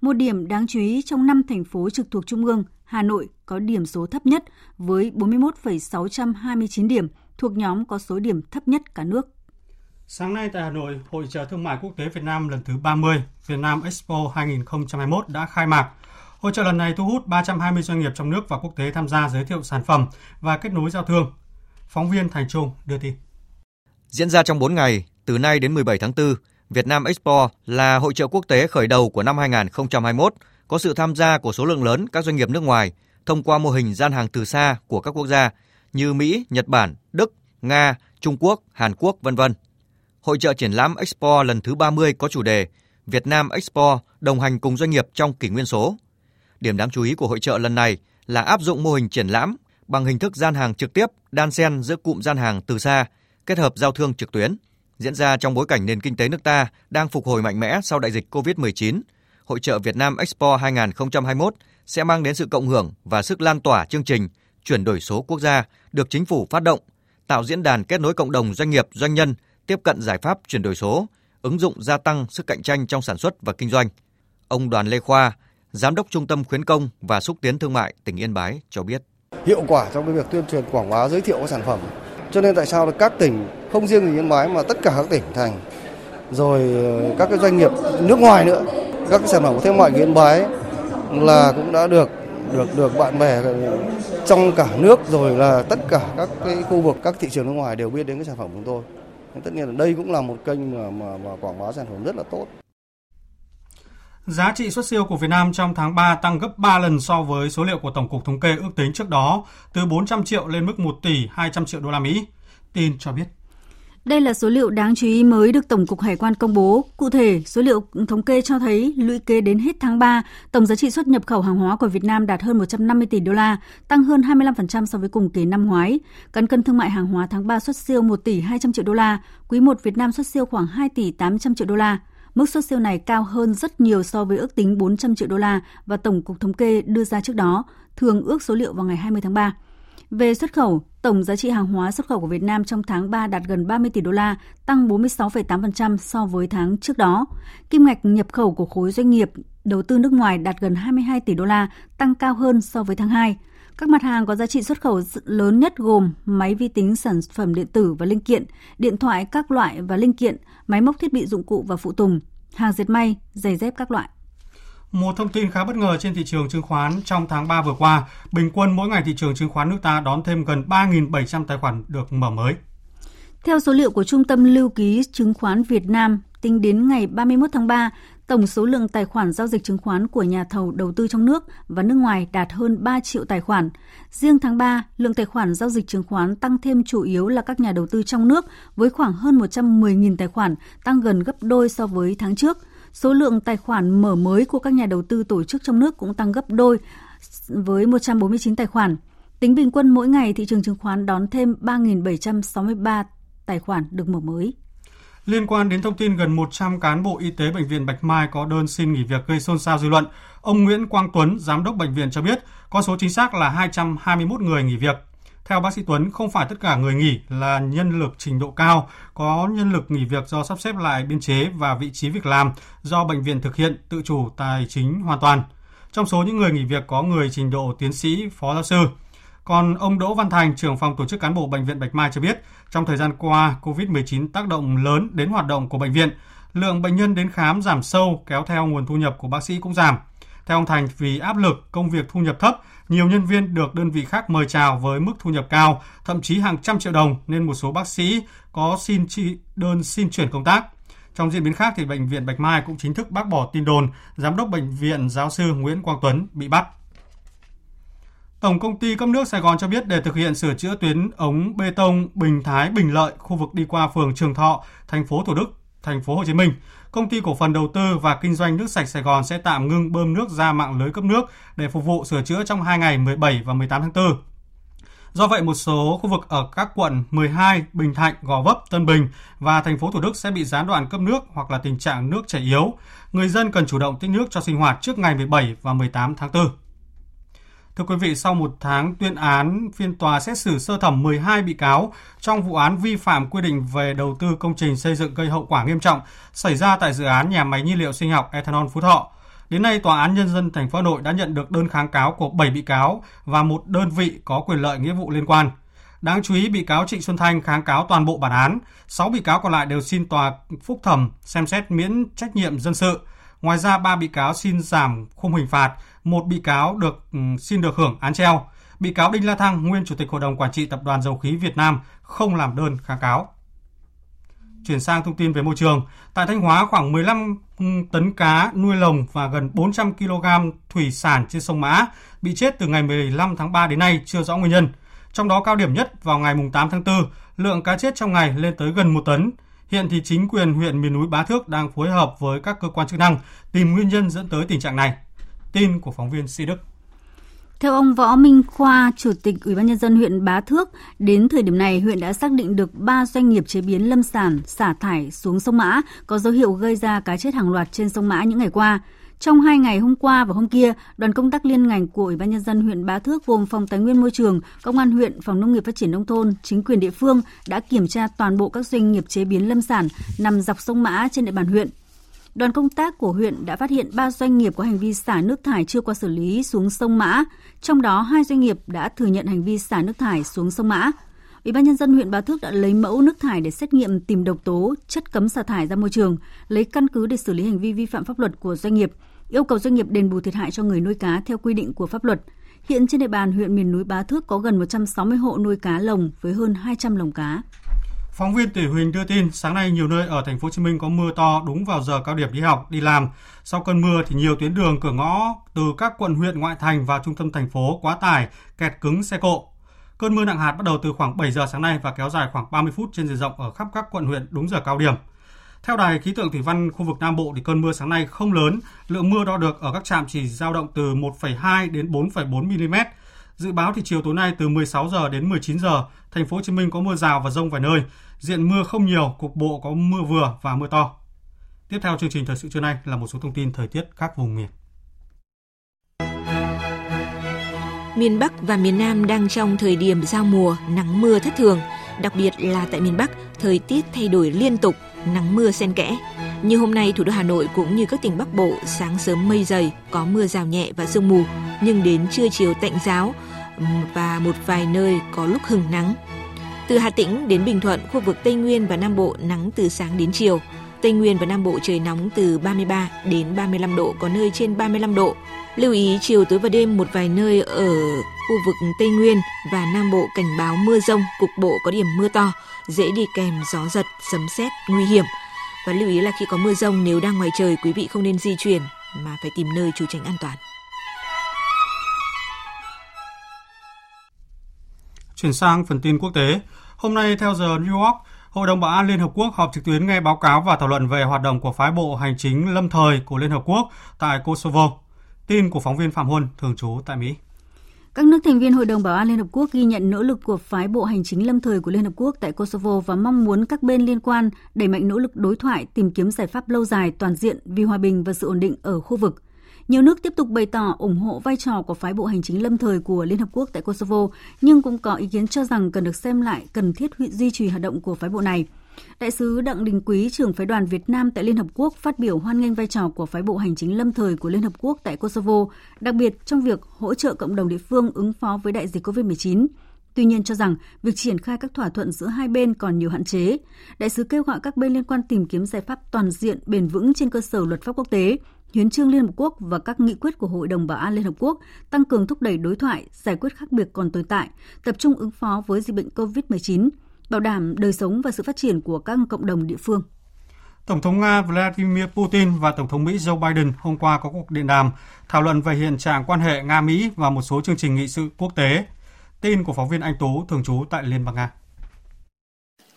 Một điểm đáng chú ý trong năm thành phố trực thuộc Trung ương, Hà Nội có điểm số thấp nhất với 41,629 điểm, thuộc nhóm có số điểm thấp nhất cả nước. Sáng nay tại Hà Nội, Hội trợ Thương mại Quốc tế Việt Nam lần thứ 30, Việt Nam Expo 2021 đã khai mạc. Hội trợ lần này thu hút 320 doanh nghiệp trong nước và quốc tế tham gia giới thiệu sản phẩm và kết nối giao thương. Phóng viên Thành Trung đưa tin. Diễn ra trong 4 ngày, từ nay đến 17 tháng 4, Việt Nam Expo là hội trợ quốc tế khởi đầu của năm 2021, có sự tham gia của số lượng lớn các doanh nghiệp nước ngoài thông qua mô hình gian hàng từ xa của các quốc gia như Mỹ, Nhật Bản, Đức, Nga, Trung Quốc, Hàn Quốc, vân vân. Hội trợ triển lãm Expo lần thứ 30 có chủ đề Việt Nam Expo đồng hành cùng doanh nghiệp trong kỷ nguyên số. Điểm đáng chú ý của hội trợ lần này là áp dụng mô hình triển lãm bằng hình thức gian hàng trực tiếp đan xen giữa cụm gian hàng từ xa kết hợp giao thương trực tuyến. Diễn ra trong bối cảnh nền kinh tế nước ta đang phục hồi mạnh mẽ sau đại dịch COVID-19, Hội trợ Việt Nam Expo 2021 sẽ mang đến sự cộng hưởng và sức lan tỏa chương trình chuyển đổi số quốc gia được chính phủ phát động, tạo diễn đàn kết nối cộng đồng doanh nghiệp, doanh nhân tiếp cận giải pháp chuyển đổi số, ứng dụng gia tăng sức cạnh tranh trong sản xuất và kinh doanh. Ông Đoàn Lê Khoa, Giám đốc Trung tâm Khuyến công và Xúc tiến Thương mại tỉnh Yên Bái cho biết. Hiệu quả trong cái việc tuyên truyền quảng bá giới thiệu các sản phẩm. Cho nên tại sao các tỉnh, không riêng gì Yên Bái mà tất cả các tỉnh thành, rồi ờ, các cái doanh nghiệp nước ngoài nữa, các cái sản phẩm của thế mại của Yên Bái là cũng đã được được được bạn bè trong cả nước rồi là tất cả các cái khu vực các thị trường nước ngoài đều biết đến cái sản phẩm của chúng tôi. Tất nhiên là đây cũng là một kênh mà mà, mà quảng bá sản phẩm rất là tốt. Giá trị xuất siêu của Việt Nam trong tháng 3 tăng gấp 3 lần so với số liệu của Tổng cục Thống kê ước tính trước đó, từ 400 triệu lên mức 1 tỷ 200 triệu đô la Mỹ. Tin cho biết. Đây là số liệu đáng chú ý mới được Tổng cục Hải quan công bố. Cụ thể, số liệu thống kê cho thấy lũy kế đến hết tháng 3, tổng giá trị xuất nhập khẩu hàng hóa của Việt Nam đạt hơn 150 tỷ đô la, tăng hơn 25% so với cùng kỳ năm ngoái. Cán cân thương mại hàng hóa tháng 3 xuất siêu 1 tỷ 200 triệu đô la, quý 1 Việt Nam xuất siêu khoảng 2 tỷ 800 triệu đô la. Mức xuất siêu này cao hơn rất nhiều so với ước tính 400 triệu đô la và Tổng cục Thống kê đưa ra trước đó, thường ước số liệu vào ngày 20 tháng 3. Về xuất khẩu, tổng giá trị hàng hóa xuất khẩu của Việt Nam trong tháng 3 đạt gần 30 tỷ đô la, tăng 46,8% so với tháng trước đó. Kim ngạch nhập khẩu của khối doanh nghiệp đầu tư nước ngoài đạt gần 22 tỷ đô la, tăng cao hơn so với tháng 2. Các mặt hàng có giá trị xuất khẩu lớn nhất gồm máy vi tính sản phẩm điện tử và linh kiện, điện thoại các loại và linh kiện, máy móc thiết bị dụng cụ và phụ tùng, hàng dệt may, giày dép các loại. Một thông tin khá bất ngờ trên thị trường chứng khoán trong tháng 3 vừa qua, bình quân mỗi ngày thị trường chứng khoán nước ta đón thêm gần 3.700 tài khoản được mở mới. Theo số liệu của Trung tâm Lưu ký Chứng khoán Việt Nam, tính đến ngày 31 tháng 3, tổng số lượng tài khoản giao dịch chứng khoán của nhà thầu đầu tư trong nước và nước ngoài đạt hơn 3 triệu tài khoản. Riêng tháng 3, lượng tài khoản giao dịch chứng khoán tăng thêm chủ yếu là các nhà đầu tư trong nước với khoảng hơn 110.000 tài khoản, tăng gần gấp đôi so với tháng trước – Số lượng tài khoản mở mới của các nhà đầu tư tổ chức trong nước cũng tăng gấp đôi với 149 tài khoản. Tính bình quân mỗi ngày thị trường chứng khoán đón thêm 3.763 tài khoản được mở mới. Liên quan đến thông tin gần 100 cán bộ y tế Bệnh viện Bạch Mai có đơn xin nghỉ việc gây xôn xao dư luận, ông Nguyễn Quang Tuấn, giám đốc bệnh viện cho biết con số chính xác là 221 người nghỉ việc. Theo bác sĩ Tuấn, không phải tất cả người nghỉ là nhân lực trình độ cao, có nhân lực nghỉ việc do sắp xếp lại biên chế và vị trí việc làm do bệnh viện thực hiện tự chủ tài chính hoàn toàn. Trong số những người nghỉ việc có người trình độ tiến sĩ, phó giáo sư. Còn ông Đỗ Văn Thành, trưởng phòng tổ chức cán bộ bệnh viện Bạch Mai cho biết, trong thời gian qua, COVID-19 tác động lớn đến hoạt động của bệnh viện, lượng bệnh nhân đến khám giảm sâu kéo theo nguồn thu nhập của bác sĩ cũng giảm. Theo ông Thành, vì áp lực công việc thu nhập thấp, nhiều nhân viên được đơn vị khác mời chào với mức thu nhập cao, thậm chí hàng trăm triệu đồng nên một số bác sĩ có xin chi đơn xin chuyển công tác. Trong diễn biến khác thì bệnh viện Bạch Mai cũng chính thức bác bỏ tin đồn giám đốc bệnh viện giáo sư Nguyễn Quang Tuấn bị bắt. Tổng công ty cấp nước Sài Gòn cho biết để thực hiện sửa chữa tuyến ống bê tông Bình Thái Bình Lợi khu vực đi qua phường Trường Thọ, thành phố Thủ Đức, thành phố Hồ Chí Minh, công ty cổ phần đầu tư và kinh doanh nước sạch Sài Gòn sẽ tạm ngưng bơm nước ra mạng lưới cấp nước để phục vụ sửa chữa trong 2 ngày 17 và 18 tháng 4. Do vậy, một số khu vực ở các quận 12, Bình Thạnh, Gò Vấp, Tân Bình và thành phố Thủ Đức sẽ bị gián đoạn cấp nước hoặc là tình trạng nước chảy yếu. Người dân cần chủ động tích nước cho sinh hoạt trước ngày 17 và 18 tháng 4. Thưa quý vị, sau một tháng tuyên án, phiên tòa xét xử sơ thẩm 12 bị cáo trong vụ án vi phạm quy định về đầu tư công trình xây dựng gây hậu quả nghiêm trọng xảy ra tại dự án nhà máy nhiên liệu sinh học Ethanol Phú Thọ. Đến nay, Tòa án Nhân dân thành phố Hà Nội đã nhận được đơn kháng cáo của 7 bị cáo và một đơn vị có quyền lợi nghĩa vụ liên quan. Đáng chú ý, bị cáo Trịnh Xuân Thanh kháng cáo toàn bộ bản án, 6 bị cáo còn lại đều xin tòa phúc thẩm xem xét miễn trách nhiệm dân sự. Ngoài ra, ba bị cáo xin giảm khung hình phạt, một bị cáo được ừ, xin được hưởng án treo. Bị cáo Đinh La Thăng, nguyên chủ tịch hội đồng quản trị tập đoàn dầu khí Việt Nam, không làm đơn kháng cáo. Chuyển sang thông tin về môi trường, tại Thanh Hóa khoảng 15 ừ, tấn cá nuôi lồng và gần 400 kg thủy sản trên sông Mã bị chết từ ngày 15 tháng 3 đến nay chưa rõ nguyên nhân. Trong đó cao điểm nhất vào ngày 8 tháng 4, lượng cá chết trong ngày lên tới gần 1 tấn. Hiện thì chính quyền huyện miền núi Bá Thước đang phối hợp với các cơ quan chức năng tìm nguyên nhân dẫn tới tình trạng này. Tin của phóng viên Si Đức. Theo ông Võ Minh Khoa, Chủ tịch Ủy ban nhân dân huyện Bá Thước, đến thời điểm này huyện đã xác định được 3 doanh nghiệp chế biến lâm sản xả thải xuống sông Mã có dấu hiệu gây ra cá chết hàng loạt trên sông Mã những ngày qua. Trong hai ngày hôm qua và hôm kia, đoàn công tác liên ngành của Ủy ban nhân dân huyện Bá Thước gồm Phòng Tài nguyên Môi trường, Công an huyện, Phòng Nông nghiệp Phát triển nông thôn, chính quyền địa phương đã kiểm tra toàn bộ các doanh nghiệp chế biến lâm sản nằm dọc sông Mã trên địa bàn huyện. Đoàn công tác của huyện đã phát hiện 3 doanh nghiệp có hành vi xả nước thải chưa qua xử lý xuống sông Mã, trong đó hai doanh nghiệp đã thừa nhận hành vi xả nước thải xuống sông Mã. Ủy ban nhân dân huyện Bá Thước đã lấy mẫu nước thải để xét nghiệm tìm độc tố, chất cấm xả thải ra môi trường, lấy căn cứ để xử lý hành vi vi phạm pháp luật của doanh nghiệp yêu cầu doanh nghiệp đền bù thiệt hại cho người nuôi cá theo quy định của pháp luật. Hiện trên địa bàn huyện miền núi Bá Thước có gần 160 hộ nuôi cá lồng với hơn 200 lồng cá. Phóng viên Tỷ Huỳnh đưa tin, sáng nay nhiều nơi ở thành phố Hồ Chí Minh có mưa to đúng vào giờ cao điểm đi học, đi làm. Sau cơn mưa thì nhiều tuyến đường cửa ngõ từ các quận huyện ngoại thành vào trung tâm thành phố quá tải, kẹt cứng xe cộ. Cơn mưa nặng hạt bắt đầu từ khoảng 7 giờ sáng nay và kéo dài khoảng 30 phút trên diện rộng ở khắp các quận huyện đúng giờ cao điểm. Theo đài khí tượng thủy văn khu vực Nam Bộ thì cơn mưa sáng nay không lớn, lượng mưa đo được ở các trạm chỉ dao động từ 1,2 đến 4,4 mm. Dự báo thì chiều tối nay từ 16 giờ đến 19 giờ, thành phố Hồ Chí Minh có mưa rào và rông vài nơi. Diện mưa không nhiều, cục bộ có mưa vừa và mưa to. Tiếp theo chương trình thời sự trưa nay là một số thông tin thời tiết các vùng miền. Miền Bắc và miền Nam đang trong thời điểm giao mùa, nắng mưa thất thường. Đặc biệt là tại miền Bắc, thời tiết thay đổi liên tục, nắng mưa xen kẽ. Như hôm nay, thủ đô Hà Nội cũng như các tỉnh Bắc Bộ sáng sớm mây dày, có mưa rào nhẹ và sương mù, nhưng đến trưa chiều tạnh giáo và một vài nơi có lúc hừng nắng. Từ Hà Tĩnh đến Bình Thuận, khu vực Tây Nguyên và Nam Bộ nắng từ sáng đến chiều. Tây Nguyên và Nam Bộ trời nóng từ 33 đến 35 độ, có nơi trên 35 độ. Lưu ý chiều tối và đêm một vài nơi ở khu vực Tây Nguyên và Nam Bộ cảnh báo mưa rông, cục bộ có điểm mưa to, dễ đi kèm gió giật, sấm sét nguy hiểm. Và lưu ý là khi có mưa rông nếu đang ngoài trời quý vị không nên di chuyển mà phải tìm nơi trú tránh an toàn. Chuyển sang phần tin quốc tế. Hôm nay theo giờ New York, Hội đồng Bảo an Liên Hợp Quốc họp trực tuyến nghe báo cáo và thảo luận về hoạt động của phái bộ hành chính lâm thời của Liên Hợp Quốc tại Kosovo. Tin của phóng viên Phạm Huân, thường trú tại Mỹ. Các nước thành viên Hội đồng Bảo an Liên Hợp Quốc ghi nhận nỗ lực của phái bộ hành chính lâm thời của Liên Hợp Quốc tại Kosovo và mong muốn các bên liên quan đẩy mạnh nỗ lực đối thoại tìm kiếm giải pháp lâu dài toàn diện vì hòa bình và sự ổn định ở khu vực. Nhiều nước tiếp tục bày tỏ ủng hộ vai trò của phái bộ hành chính lâm thời của Liên Hợp Quốc tại Kosovo, nhưng cũng có ý kiến cho rằng cần được xem lại cần thiết duy trì hoạt động của phái bộ này. Đại sứ Đặng Đình Quý, trưởng phái đoàn Việt Nam tại Liên Hợp Quốc phát biểu hoan nghênh vai trò của phái bộ hành chính lâm thời của Liên Hợp Quốc tại Kosovo, đặc biệt trong việc hỗ trợ cộng đồng địa phương ứng phó với đại dịch COVID-19. Tuy nhiên cho rằng việc triển khai các thỏa thuận giữa hai bên còn nhiều hạn chế. Đại sứ kêu gọi các bên liên quan tìm kiếm giải pháp toàn diện, bền vững trên cơ sở luật pháp quốc tế, hiến trương Liên Hợp Quốc và các nghị quyết của Hội đồng Bảo an Liên Hợp Quốc tăng cường thúc đẩy đối thoại, giải quyết khác biệt còn tồn tại, tập trung ứng phó với dịch bệnh COVID-19, bảo đảm đời sống và sự phát triển của các cộng đồng địa phương. Tổng thống Nga Vladimir Putin và Tổng thống Mỹ Joe Biden hôm qua có cuộc điện đàm thảo luận về hiện trạng quan hệ Nga-Mỹ và một số chương trình nghị sự quốc tế. Tin của phóng viên Anh Tú, thường trú tại Liên bang Nga.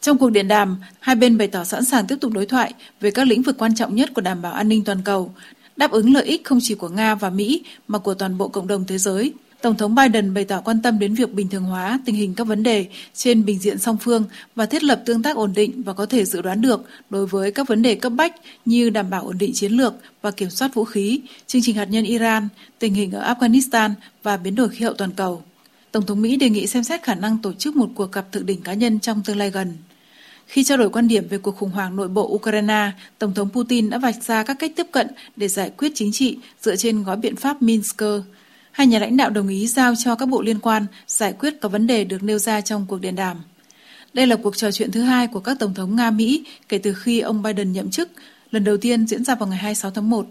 Trong cuộc điện đàm, hai bên bày tỏ sẵn sàng tiếp tục đối thoại về các lĩnh vực quan trọng nhất của đảm bảo an ninh toàn cầu, đáp ứng lợi ích không chỉ của Nga và Mỹ mà của toàn bộ cộng đồng thế giới. Tổng thống Biden bày tỏ quan tâm đến việc bình thường hóa tình hình các vấn đề trên bình diện song phương và thiết lập tương tác ổn định và có thể dự đoán được đối với các vấn đề cấp bách như đảm bảo ổn định chiến lược và kiểm soát vũ khí, chương trình hạt nhân Iran, tình hình ở Afghanistan và biến đổi khí hậu toàn cầu. Tổng thống Mỹ đề nghị xem xét khả năng tổ chức một cuộc gặp thượng đỉnh cá nhân trong tương lai gần. Khi trao đổi quan điểm về cuộc khủng hoảng nội bộ Ukraine, Tổng thống Putin đã vạch ra các cách tiếp cận để giải quyết chính trị dựa trên gói biện pháp Minsk. Hai nhà lãnh đạo đồng ý giao cho các bộ liên quan giải quyết các vấn đề được nêu ra trong cuộc điện đàm. Đây là cuộc trò chuyện thứ hai của các tổng thống Nga-Mỹ kể từ khi ông Biden nhậm chức, lần đầu tiên diễn ra vào ngày 26 tháng 1.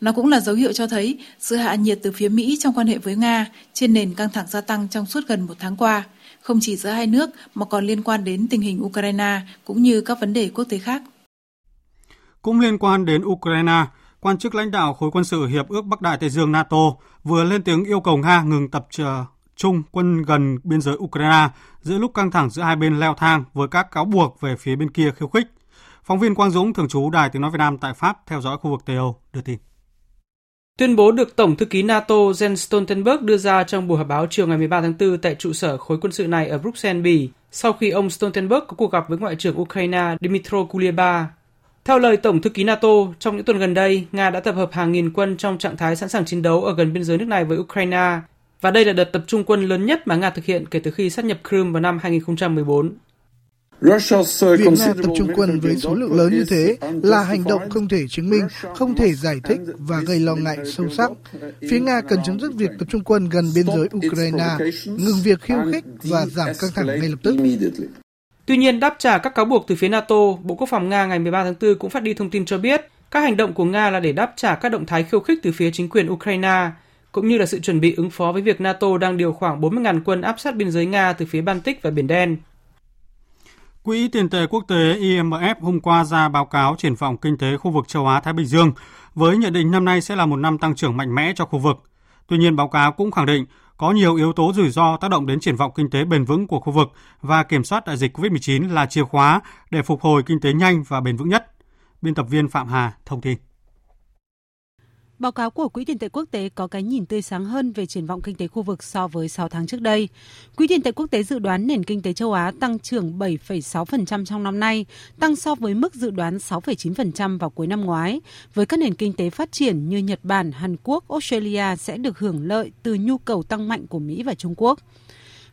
Nó cũng là dấu hiệu cho thấy sự hạ nhiệt từ phía Mỹ trong quan hệ với Nga trên nền căng thẳng gia tăng trong suốt gần một tháng qua, không chỉ giữa hai nước mà còn liên quan đến tình hình Ukraine cũng như các vấn đề quốc tế khác. Cũng liên quan đến Ukraine, quan chức lãnh đạo khối quân sự Hiệp ước Bắc Đại Tây Dương NATO vừa lên tiếng yêu cầu Nga ngừng tập trung quân gần biên giới Ukraine giữa lúc căng thẳng giữa hai bên leo thang với các cáo buộc về phía bên kia khiêu khích. Phóng viên Quang Dũng, thường trú Đài Tiếng Nói Việt Nam tại Pháp, theo dõi khu vực Tây Âu, đưa tin. Tuyên bố được Tổng thư ký NATO Jens Stoltenberg đưa ra trong buổi họp báo chiều ngày 13 tháng 4 tại trụ sở khối quân sự này ở Bruxelles, Bỉ, sau khi ông Stoltenberg có cuộc gặp với Ngoại trưởng Ukraine Dmytro Kuleba. Theo lời Tổng thư ký NATO, trong những tuần gần đây, Nga đã tập hợp hàng nghìn quân trong trạng thái sẵn sàng chiến đấu ở gần biên giới nước này với Ukraine, và đây là đợt tập trung quân lớn nhất mà Nga thực hiện kể từ khi sát nhập Crimea vào năm 2014. Việc Nga tập trung quân với số lượng lớn như thế là hành động không thể chứng minh, không thể giải thích và gây lo ngại sâu sắc. Phía Nga cần chấm dứt việc tập trung quân gần biên giới Ukraine, ngừng việc khiêu khích và giảm căng thẳng ngay lập tức. Tuy nhiên, đáp trả các cáo buộc từ phía NATO, Bộ Quốc phòng Nga ngày 13 tháng 4 cũng phát đi thông tin cho biết Các hành động của Nga là để đáp trả các động thái khiêu khích từ phía chính quyền Ukraine, cũng như là sự chuẩn bị ứng phó với việc NATO đang điều khoảng 40.000 quân áp sát biên giới Nga từ phía Baltic và Biển Đen. Quỹ tiền tệ quốc tế IMF hôm qua ra báo cáo triển vọng kinh tế khu vực châu Á Thái Bình Dương với nhận định năm nay sẽ là một năm tăng trưởng mạnh mẽ cho khu vực. Tuy nhiên báo cáo cũng khẳng định có nhiều yếu tố rủi ro tác động đến triển vọng kinh tế bền vững của khu vực và kiểm soát đại dịch COVID-19 là chìa khóa để phục hồi kinh tế nhanh và bền vững nhất. Biên tập viên Phạm Hà thông tin. Báo cáo của Quỹ tiền tệ quốc tế có cái nhìn tươi sáng hơn về triển vọng kinh tế khu vực so với 6 tháng trước đây. Quỹ tiền tệ quốc tế dự đoán nền kinh tế châu Á tăng trưởng 7,6% trong năm nay, tăng so với mức dự đoán 6,9% vào cuối năm ngoái, với các nền kinh tế phát triển như Nhật Bản, Hàn Quốc, Australia sẽ được hưởng lợi từ nhu cầu tăng mạnh của Mỹ và Trung Quốc.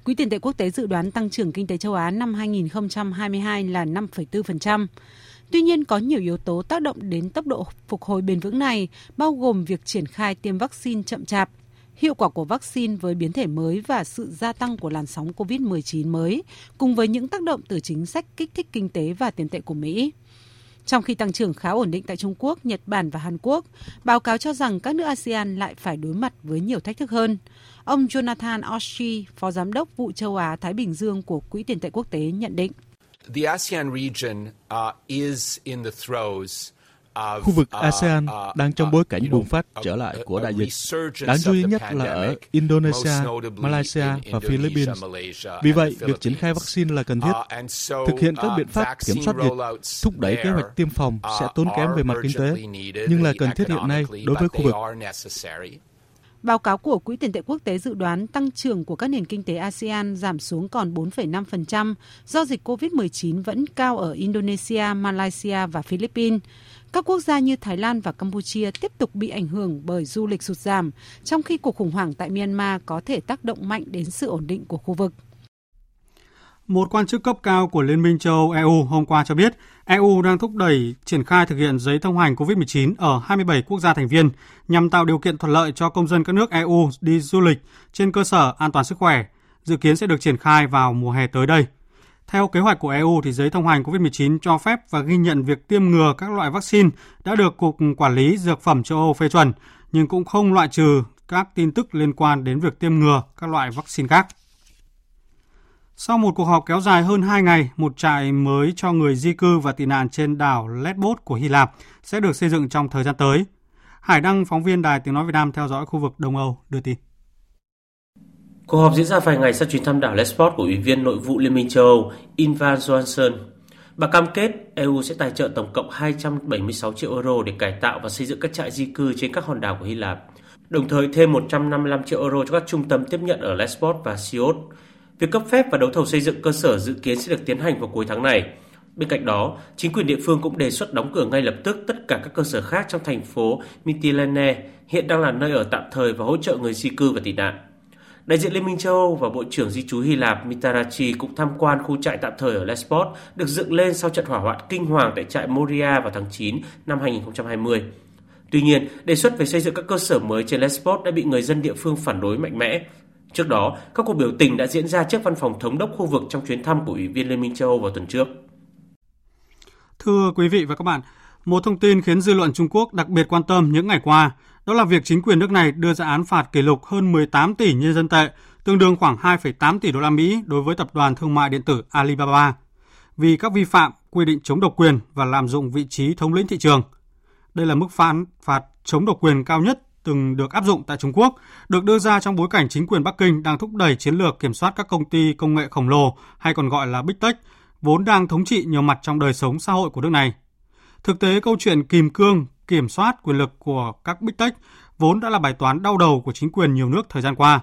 Quỹ tiền tệ quốc tế dự đoán tăng trưởng kinh tế châu Á năm 2022 là 5,4%. Tuy nhiên, có nhiều yếu tố tác động đến tốc độ phục hồi bền vững này, bao gồm việc triển khai tiêm vaccine chậm chạp, hiệu quả của vaccine với biến thể mới và sự gia tăng của làn sóng COVID-19 mới, cùng với những tác động từ chính sách kích thích kinh tế và tiền tệ của Mỹ. Trong khi tăng trưởng khá ổn định tại Trung Quốc, Nhật Bản và Hàn Quốc, báo cáo cho rằng các nước ASEAN lại phải đối mặt với nhiều thách thức hơn. Ông Jonathan Oshii, Phó Giám đốc vụ châu Á-Thái Bình Dương của Quỹ tiền tệ quốc tế nhận định. The ASEAN region uh, is in the throes Khu vực uh, ASEAN uh, đang trong bối cảnh bùng phát trở lại của đại dịch. Đáng chú ý nhất là ở Indonesia, Malaysia và Philippines. Vì vậy, việc triển khai vaccine là cần thiết. Thực hiện các biện pháp kiểm soát dịch, thúc đẩy kế hoạch tiêm phòng sẽ tốn kém về mặt kinh tế, nhưng là cần thiết hiện nay đối với khu vực. Báo cáo của Quỹ tiền tệ quốc tế dự đoán tăng trưởng của các nền kinh tế ASEAN giảm xuống còn 4,5% do dịch COVID-19 vẫn cao ở Indonesia, Malaysia và Philippines. Các quốc gia như Thái Lan và Campuchia tiếp tục bị ảnh hưởng bởi du lịch sụt giảm, trong khi cuộc khủng hoảng tại Myanmar có thể tác động mạnh đến sự ổn định của khu vực. Một quan chức cấp cao của Liên minh châu Âu EU hôm qua cho biết EU đang thúc đẩy triển khai thực hiện giấy thông hành COVID-19 ở 27 quốc gia thành viên nhằm tạo điều kiện thuận lợi cho công dân các nước EU đi du lịch trên cơ sở an toàn sức khỏe, dự kiến sẽ được triển khai vào mùa hè tới đây. Theo kế hoạch của EU thì giấy thông hành COVID-19 cho phép và ghi nhận việc tiêm ngừa các loại vaccine đã được Cục Quản lý Dược phẩm châu Âu phê chuẩn, nhưng cũng không loại trừ các tin tức liên quan đến việc tiêm ngừa các loại vaccine khác. Sau một cuộc họp kéo dài hơn 2 ngày, một trại mới cho người di cư và tị nạn trên đảo Lesbos của Hy Lạp sẽ được xây dựng trong thời gian tới. Hải Đăng, phóng viên Đài Tiếng Nói Việt Nam theo dõi khu vực Đông Âu, đưa tin. Cuộc họp diễn ra vài ngày sau chuyến thăm đảo Lesbos của Ủy viên Nội vụ Liên minh châu Âu Ivan Johansson. Bà cam kết EU sẽ tài trợ tổng cộng 276 triệu euro để cải tạo và xây dựng các trại di cư trên các hòn đảo của Hy Lạp, đồng thời thêm 155 triệu euro cho các trung tâm tiếp nhận ở Lesbos và Sios Việc cấp phép và đấu thầu xây dựng cơ sở dự kiến sẽ được tiến hành vào cuối tháng này. Bên cạnh đó, chính quyền địa phương cũng đề xuất đóng cửa ngay lập tức tất cả các cơ sở khác trong thành phố Mytilene, hiện đang là nơi ở tạm thời và hỗ trợ người di cư và tị nạn. Đại diện Liên minh châu Âu và Bộ trưởng Di trú Hy Lạp Mitarachi cũng tham quan khu trại tạm thời ở Lesbos được dựng lên sau trận hỏa hoạn kinh hoàng tại trại Moria vào tháng 9 năm 2020. Tuy nhiên, đề xuất về xây dựng các cơ sở mới trên Lesbos đã bị người dân địa phương phản đối mạnh mẽ Trước đó, các cuộc biểu tình đã diễn ra trước văn phòng thống đốc khu vực trong chuyến thăm của Ủy viên Liên minh châu Âu vào tuần trước. Thưa quý vị và các bạn, một thông tin khiến dư luận Trung Quốc đặc biệt quan tâm những ngày qua, đó là việc chính quyền nước này đưa ra án phạt kỷ lục hơn 18 tỷ nhân dân tệ, tương đương khoảng 2,8 tỷ đô la Mỹ đối với tập đoàn thương mại điện tử Alibaba vì các vi phạm quy định chống độc quyền và lạm dụng vị trí thống lĩnh thị trường. Đây là mức phán phạt chống độc quyền cao nhất từng được áp dụng tại Trung Quốc, được đưa ra trong bối cảnh chính quyền Bắc Kinh đang thúc đẩy chiến lược kiểm soát các công ty công nghệ khổng lồ hay còn gọi là Big Tech, vốn đang thống trị nhiều mặt trong đời sống xã hội của nước này. Thực tế câu chuyện kìm cương, kiểm soát quyền lực của các Big Tech vốn đã là bài toán đau đầu của chính quyền nhiều nước thời gian qua.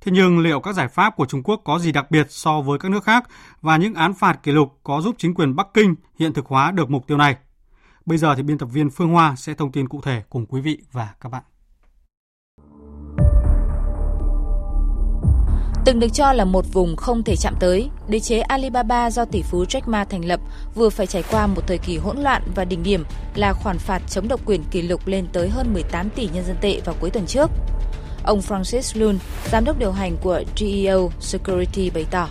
Thế nhưng liệu các giải pháp của Trung Quốc có gì đặc biệt so với các nước khác và những án phạt kỷ lục có giúp chính quyền Bắc Kinh hiện thực hóa được mục tiêu này? Bây giờ thì biên tập viên Phương Hoa sẽ thông tin cụ thể cùng quý vị và các bạn. Từng được cho là một vùng không thể chạm tới, đế chế Alibaba do tỷ phú Jack Ma thành lập vừa phải trải qua một thời kỳ hỗn loạn và đỉnh điểm là khoản phạt chống độc quyền kỷ lục lên tới hơn 18 tỷ nhân dân tệ vào cuối tuần trước. Ông Francis Lun, giám đốc điều hành của GEO Security bày tỏ.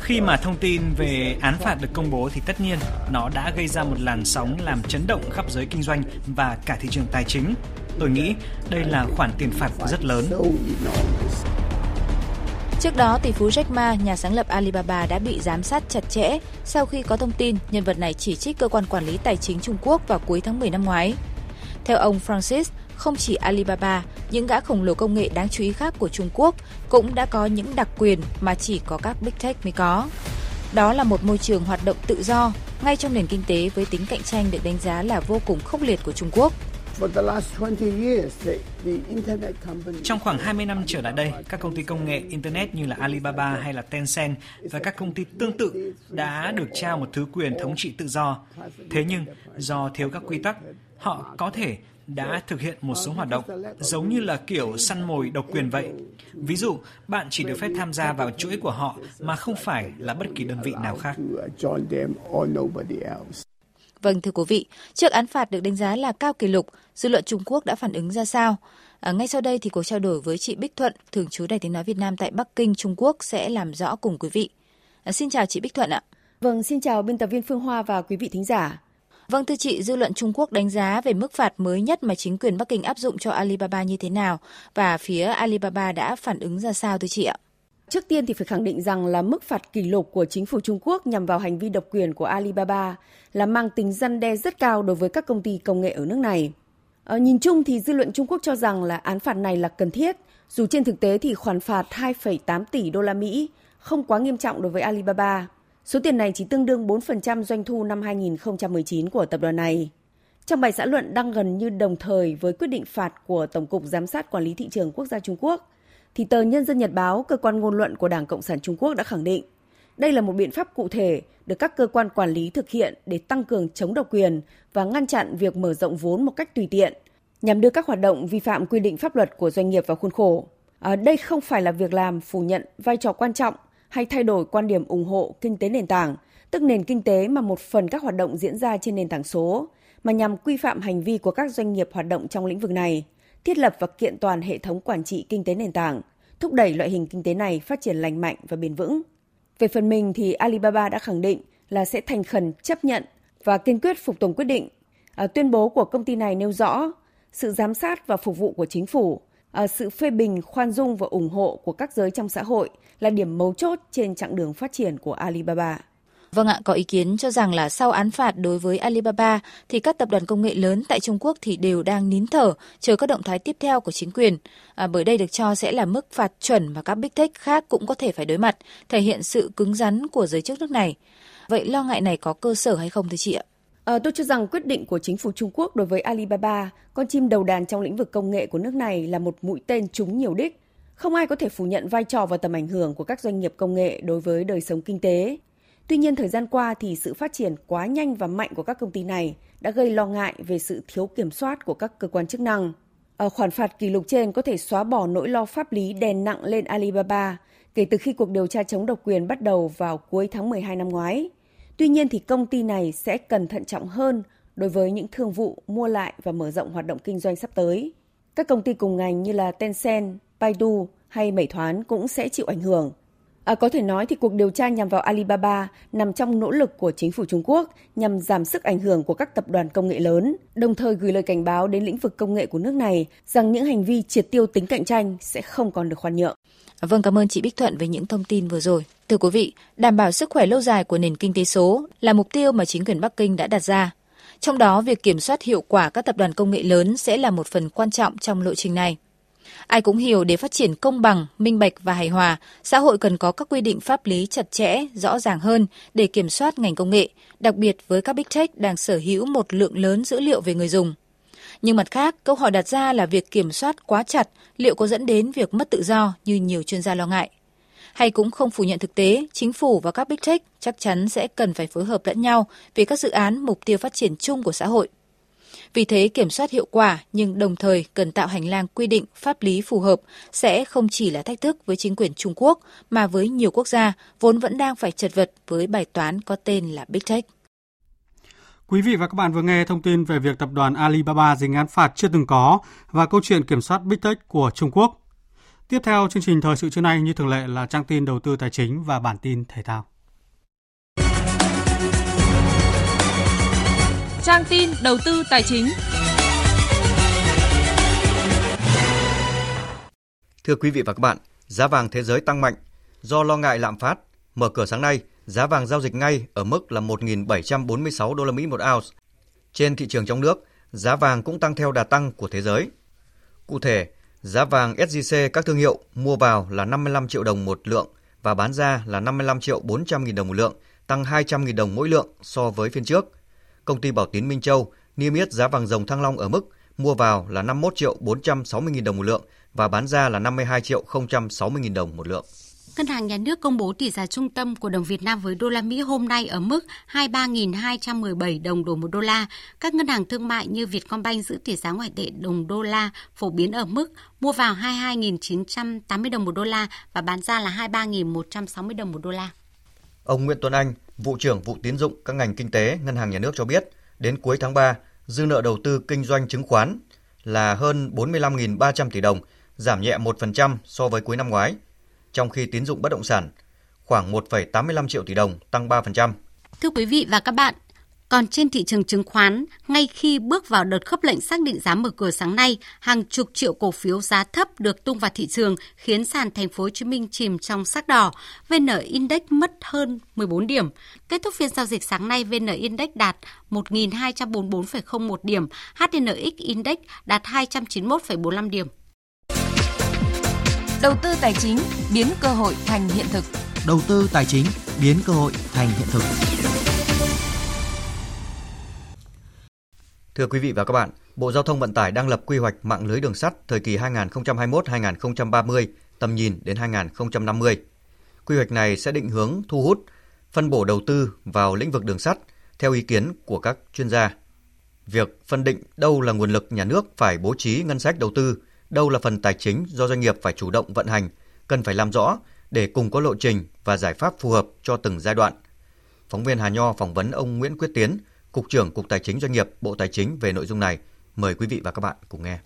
Khi mà thông tin về án phạt được công bố thì tất nhiên nó đã gây ra một làn sóng làm chấn động khắp giới kinh doanh và cả thị trường tài chính. Tôi nghĩ đây là khoản tiền phạt rất lớn. Trước đó, tỷ phú Jack Ma, nhà sáng lập Alibaba đã bị giám sát chặt chẽ sau khi có thông tin nhân vật này chỉ trích cơ quan quản lý tài chính Trung Quốc vào cuối tháng 10 năm ngoái. Theo ông Francis, không chỉ Alibaba, những gã khổng lồ công nghệ đáng chú ý khác của Trung Quốc cũng đã có những đặc quyền mà chỉ có các Big Tech mới có. Đó là một môi trường hoạt động tự do, ngay trong nền kinh tế với tính cạnh tranh được đánh giá là vô cùng khốc liệt của Trung Quốc. Trong khoảng 20 năm trở lại đây, các công ty công nghệ Internet như là Alibaba hay là Tencent và các công ty tương tự đã được trao một thứ quyền thống trị tự do. Thế nhưng, do thiếu các quy tắc, họ có thể đã thực hiện một số hoạt động giống như là kiểu săn mồi độc quyền vậy. Ví dụ, bạn chỉ được phép tham gia vào chuỗi của họ mà không phải là bất kỳ đơn vị nào khác. Vâng thưa quý vị, trước án phạt được đánh giá là cao kỷ lục, dư luận Trung Quốc đã phản ứng ra sao? À, ngay sau đây thì cuộc trao đổi với chị Bích Thuận, thường trú Đài Tiếng Nói Việt Nam tại Bắc Kinh, Trung Quốc sẽ làm rõ cùng quý vị. À, xin chào chị Bích Thuận ạ. Vâng, xin chào biên tập viên Phương Hoa và quý vị thính giả. Vâng thưa chị, dư luận Trung Quốc đánh giá về mức phạt mới nhất mà chính quyền Bắc Kinh áp dụng cho Alibaba như thế nào và phía Alibaba đã phản ứng ra sao thưa chị ạ? Trước tiên thì phải khẳng định rằng là mức phạt kỷ lục của chính phủ Trung Quốc nhằm vào hành vi độc quyền của Alibaba là mang tính răn đe rất cao đối với các công ty công nghệ ở nước này. Ở nhìn chung thì dư luận Trung Quốc cho rằng là án phạt này là cần thiết, dù trên thực tế thì khoản phạt 2,8 tỷ đô la Mỹ không quá nghiêm trọng đối với Alibaba. Số tiền này chỉ tương đương 4% doanh thu năm 2019 của tập đoàn này. Trong bài xã luận đăng gần như đồng thời với quyết định phạt của Tổng cục Giám sát Quản lý Thị trường Quốc gia Trung Quốc, thì tờ Nhân dân Nhật Báo, cơ quan ngôn luận của Đảng Cộng sản Trung Quốc đã khẳng định đây là một biện pháp cụ thể được các cơ quan quản lý thực hiện để tăng cường chống độc quyền và ngăn chặn việc mở rộng vốn một cách tùy tiện, nhằm đưa các hoạt động vi phạm quy định pháp luật của doanh nghiệp vào khuôn khổ. À, đây không phải là việc làm phủ nhận vai trò quan trọng hay thay đổi quan điểm ủng hộ kinh tế nền tảng, tức nền kinh tế mà một phần các hoạt động diễn ra trên nền tảng số, mà nhằm quy phạm hành vi của các doanh nghiệp hoạt động trong lĩnh vực này, thiết lập và kiện toàn hệ thống quản trị kinh tế nền tảng, thúc đẩy loại hình kinh tế này phát triển lành mạnh và bền vững. Về phần mình thì Alibaba đã khẳng định là sẽ thành khẩn chấp nhận và kiên quyết phục tùng quyết định. À, tuyên bố của công ty này nêu rõ sự giám sát và phục vụ của chính phủ, à, sự phê bình, khoan dung và ủng hộ của các giới trong xã hội là điểm mấu chốt trên chặng đường phát triển của Alibaba. Vâng ạ, có ý kiến cho rằng là sau án phạt đối với Alibaba thì các tập đoàn công nghệ lớn tại Trung Quốc thì đều đang nín thở chờ các động thái tiếp theo của chính quyền. À, bởi đây được cho sẽ là mức phạt chuẩn mà các big tech khác cũng có thể phải đối mặt, thể hiện sự cứng rắn của giới chức nước này. Vậy lo ngại này có cơ sở hay không thưa chị ạ? À, tôi cho rằng quyết định của chính phủ Trung Quốc đối với Alibaba, con chim đầu đàn trong lĩnh vực công nghệ của nước này là một mũi tên trúng nhiều đích. Không ai có thể phủ nhận vai trò và tầm ảnh hưởng của các doanh nghiệp công nghệ đối với đời sống kinh tế. Tuy nhiên thời gian qua thì sự phát triển quá nhanh và mạnh của các công ty này đã gây lo ngại về sự thiếu kiểm soát của các cơ quan chức năng. Ở khoản phạt kỷ lục trên có thể xóa bỏ nỗi lo pháp lý đè nặng lên Alibaba kể từ khi cuộc điều tra chống độc quyền bắt đầu vào cuối tháng 12 năm ngoái. Tuy nhiên thì công ty này sẽ cần thận trọng hơn đối với những thương vụ mua lại và mở rộng hoạt động kinh doanh sắp tới. Các công ty cùng ngành như là Tencent, Baidu hay 美 Thoán cũng sẽ chịu ảnh hưởng. À, có thể nói thì cuộc điều tra nhằm vào Alibaba nằm trong nỗ lực của chính phủ Trung Quốc nhằm giảm sức ảnh hưởng của các tập đoàn công nghệ lớn, đồng thời gửi lời cảnh báo đến lĩnh vực công nghệ của nước này rằng những hành vi triệt tiêu tính cạnh tranh sẽ không còn được khoan nhượng. Vâng, cảm ơn chị Bích Thuận với những thông tin vừa rồi. Thưa quý vị, đảm bảo sức khỏe lâu dài của nền kinh tế số là mục tiêu mà chính quyền Bắc Kinh đã đặt ra. Trong đó, việc kiểm soát hiệu quả các tập đoàn công nghệ lớn sẽ là một phần quan trọng trong lộ trình này. Ai cũng hiểu để phát triển công bằng, minh bạch và hài hòa, xã hội cần có các quy định pháp lý chặt chẽ, rõ ràng hơn để kiểm soát ngành công nghệ, đặc biệt với các big tech đang sở hữu một lượng lớn dữ liệu về người dùng. Nhưng mặt khác, câu hỏi đặt ra là việc kiểm soát quá chặt liệu có dẫn đến việc mất tự do như nhiều chuyên gia lo ngại. Hay cũng không phủ nhận thực tế, chính phủ và các big tech chắc chắn sẽ cần phải phối hợp lẫn nhau vì các dự án mục tiêu phát triển chung của xã hội. Vì thế kiểm soát hiệu quả nhưng đồng thời cần tạo hành lang quy định pháp lý phù hợp sẽ không chỉ là thách thức với chính quyền Trung Quốc mà với nhiều quốc gia vốn vẫn đang phải chật vật với bài toán có tên là Big Tech. Quý vị và các bạn vừa nghe thông tin về việc tập đoàn Alibaba dính án phạt chưa từng có và câu chuyện kiểm soát Big Tech của Trung Quốc. Tiếp theo chương trình thời sự trưa nay như thường lệ là trang tin đầu tư tài chính và bản tin thể thao. Trang tin đầu tư tài chính. Thưa quý vị và các bạn, giá vàng thế giới tăng mạnh do lo ngại lạm phát. Mở cửa sáng nay, giá vàng giao dịch ngay ở mức là 1.746 đô la Mỹ một ounce. Trên thị trường trong nước, giá vàng cũng tăng theo đà tăng của thế giới. Cụ thể, giá vàng SJC các thương hiệu mua vào là 55 triệu đồng một lượng và bán ra là 55 triệu 400 nghìn đồng một lượng, tăng 200 nghìn đồng mỗi lượng so với phiên trước. Công ty Bảo Tín Minh Châu niêm yết giá vàng dòng Thăng Long ở mức mua vào là 51 triệu 460 nghìn đồng một lượng và bán ra là 52 triệu 060 nghìn đồng một lượng. Ngân hàng Nhà nước công bố tỷ giá trung tâm của đồng Việt Nam với đô la Mỹ hôm nay ở mức 23.217 đồng đổi một đô la. Các ngân hàng thương mại như Vietcombank giữ tỷ giá ngoại tệ đồng đô la phổ biến ở mức mua vào 22.980 đồng một đô la và bán ra là 23.160 đồng một đô la. Ông Nguyễn Tuấn Anh, vụ trưởng vụ tín dụng các ngành kinh tế Ngân hàng Nhà nước cho biết, đến cuối tháng 3, dư nợ đầu tư kinh doanh chứng khoán là hơn 45.300 tỷ đồng, giảm nhẹ 1% so với cuối năm ngoái – trong khi tín dụng bất động sản khoảng 1,85 triệu tỷ đồng, tăng 3%. Thưa quý vị và các bạn, còn trên thị trường chứng khoán, ngay khi bước vào đợt khớp lệnh xác định giá mở cửa sáng nay, hàng chục triệu cổ phiếu giá thấp được tung vào thị trường khiến sàn thành phố Hồ Chí Minh chìm trong sắc đỏ. VN Index mất hơn 14 điểm. Kết thúc phiên giao dịch sáng nay, VN Index đạt 1.244,01 điểm, HNX Index đạt 291,45 điểm. Đầu tư tài chính biến cơ hội thành hiện thực. Đầu tư tài chính biến cơ hội thành hiện thực. Thưa quý vị và các bạn, Bộ Giao thông Vận tải đang lập quy hoạch mạng lưới đường sắt thời kỳ 2021-2030, tầm nhìn đến 2050. Quy hoạch này sẽ định hướng thu hút, phân bổ đầu tư vào lĩnh vực đường sắt theo ý kiến của các chuyên gia. Việc phân định đâu là nguồn lực nhà nước phải bố trí ngân sách đầu tư đâu là phần tài chính do doanh nghiệp phải chủ động vận hành, cần phải làm rõ để cùng có lộ trình và giải pháp phù hợp cho từng giai đoạn. Phóng viên Hà Nho phỏng vấn ông Nguyễn Quyết Tiến, Cục trưởng Cục Tài chính Doanh nghiệp, Bộ Tài chính về nội dung này. Mời quý vị và các bạn cùng nghe.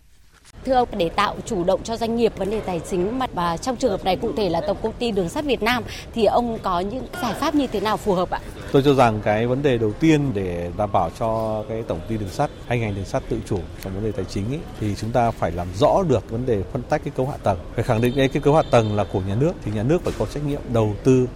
Thưa ông, để tạo chủ động cho doanh nghiệp vấn đề tài chính mà và trong trường hợp này cụ thể là Tổng công ty Đường sắt Việt Nam thì ông có những giải pháp như thế nào phù hợp ạ? Tôi cho rằng cái vấn đề đầu tiên để đảm bảo cho cái tổng ty đường sắt hay ngành đường sắt tự chủ trong vấn đề tài chính ấy, thì chúng ta phải làm rõ được vấn đề phân tách cái cấu hạ tầng. Phải khẳng định đây cái cấu hạ tầng là của nhà nước thì nhà nước phải có trách nhiệm đầu tư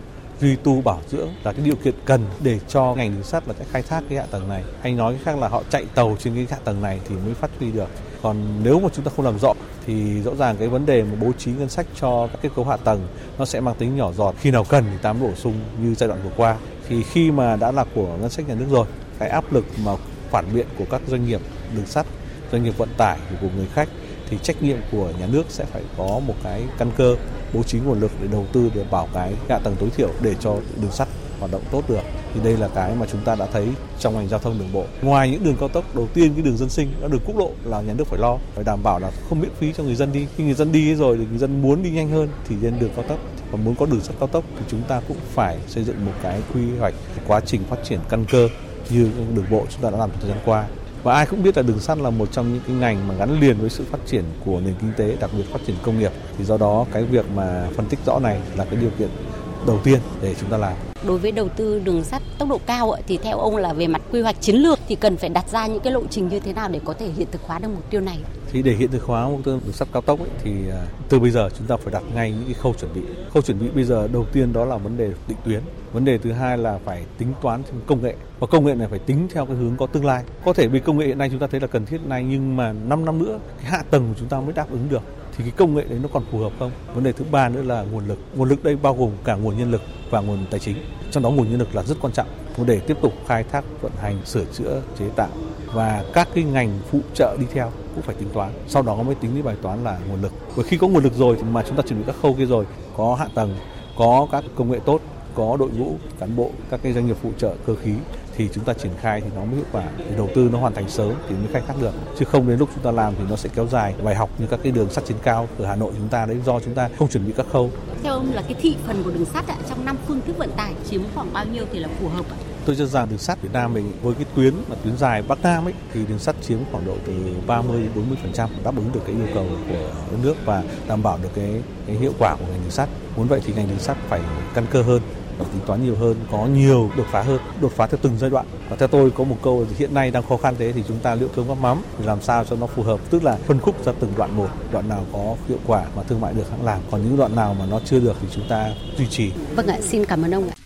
duy tu, bảo dưỡng là cái điều kiện cần để cho ngành đường sắt là cái khai thác cái hạ tầng này. Hay nói cái khác là họ chạy tàu trên cái hạ tầng này thì mới phát huy được. Còn nếu mà chúng ta không làm rõ thì rõ ràng cái vấn đề mà bố trí ngân sách cho các kết cấu hạ tầng nó sẽ mang tính nhỏ giọt. Khi nào cần thì tám bổ sung như giai đoạn vừa qua. Thì khi mà đã là của ngân sách nhà nước rồi, cái áp lực mà phản biện của các doanh nghiệp đường sắt, doanh nghiệp vận tải của người khách thì trách nhiệm của nhà nước sẽ phải có một cái căn cơ, bố trí nguồn lực để đầu tư, để bảo cái hạ tầng tối thiểu để cho đường sắt hoạt động tốt được. Thì đây là cái mà chúng ta đã thấy trong ngành giao thông đường bộ. Ngoài những đường cao tốc, đầu tiên cái đường dân sinh đó đường quốc lộ là nhà nước phải lo, phải đảm bảo là không miễn phí cho người dân đi. Khi người dân đi rồi thì người dân muốn đi nhanh hơn thì lên đường cao tốc, và muốn có đường sắt cao tốc thì chúng ta cũng phải xây dựng một cái quy hoạch quá trình phát triển căn cơ như đường bộ chúng ta đã làm thời gian qua và ai cũng biết là đường sắt là một trong những cái ngành mà gắn liền với sự phát triển của nền kinh tế, đặc biệt phát triển công nghiệp. Thì do đó cái việc mà phân tích rõ này là cái điều kiện đầu tiên để chúng ta làm. Đối với đầu tư đường sắt tốc độ cao thì theo ông là về mặt quy hoạch chiến lược thì cần phải đặt ra những cái lộ trình như thế nào để có thể hiện thực hóa được mục tiêu này? Thì để hiện thực hóa mục tiêu đường sắt cao tốc ấy, thì à, từ bây giờ chúng ta phải đặt ngay những cái khâu chuẩn bị. Khâu chuẩn bị bây giờ đầu tiên đó là vấn đề định tuyến. Vấn đề thứ hai là phải tính toán công nghệ và công nghệ này phải tính theo cái hướng có tương lai. Có thể vì công nghệ hiện nay chúng ta thấy là cần thiết này nhưng mà 5 năm nữa cái hạ tầng của chúng ta mới đáp ứng được thì cái công nghệ đấy nó còn phù hợp không? Vấn đề thứ ba nữa là nguồn lực. Nguồn lực đây bao gồm cả nguồn nhân lực và nguồn tài chính. Trong đó nguồn nhân lực là rất quan trọng để tiếp tục khai thác, vận hành, sửa chữa, chế tạo và các cái ngành phụ trợ đi theo cũng phải tính toán. Sau đó mới tính đến bài toán là nguồn lực. Và khi có nguồn lực rồi thì mà chúng ta chuẩn bị các khâu kia rồi, có hạ tầng, có các công nghệ tốt, có đội ngũ cán bộ, các cái doanh nghiệp phụ trợ cơ khí thì chúng ta triển khai thì nó mới hiệu quả. Để đầu tư nó hoàn thành sớm thì mới khai thác được. Chứ không đến lúc chúng ta làm thì nó sẽ kéo dài. Bài học như các cái đường sắt trên cao ở Hà Nội chúng ta đấy do chúng ta không chuẩn bị các khâu. Theo ông là cái thị phần của đường sắt ạ trong năm phương thức vận tải chiếm khoảng bao nhiêu thì là phù hợp ạ? Tôi cho rằng đường sắt Việt Nam mình với cái tuyến là tuyến dài Bắc Nam ấy thì đường sắt chiếm khoảng độ từ 30 đến 40% đáp ứng được cái yêu cầu của đất nước và đảm bảo được cái, cái hiệu quả của ngành đường sắt. Muốn vậy thì ngành đường sắt phải căn cơ hơn và tính toán nhiều hơn, có nhiều đột phá hơn, đột phá theo từng giai đoạn. Và theo tôi có một câu hiện nay đang khó khăn thế thì chúng ta liệu thương gắp mắm thì làm sao cho nó phù hợp, tức là phân khúc ra từng đoạn một, đoạn nào có hiệu quả mà thương mại được hãng làm, còn những đoạn nào mà nó chưa được thì chúng ta duy trì. Vâng ạ, xin cảm ơn ông ạ.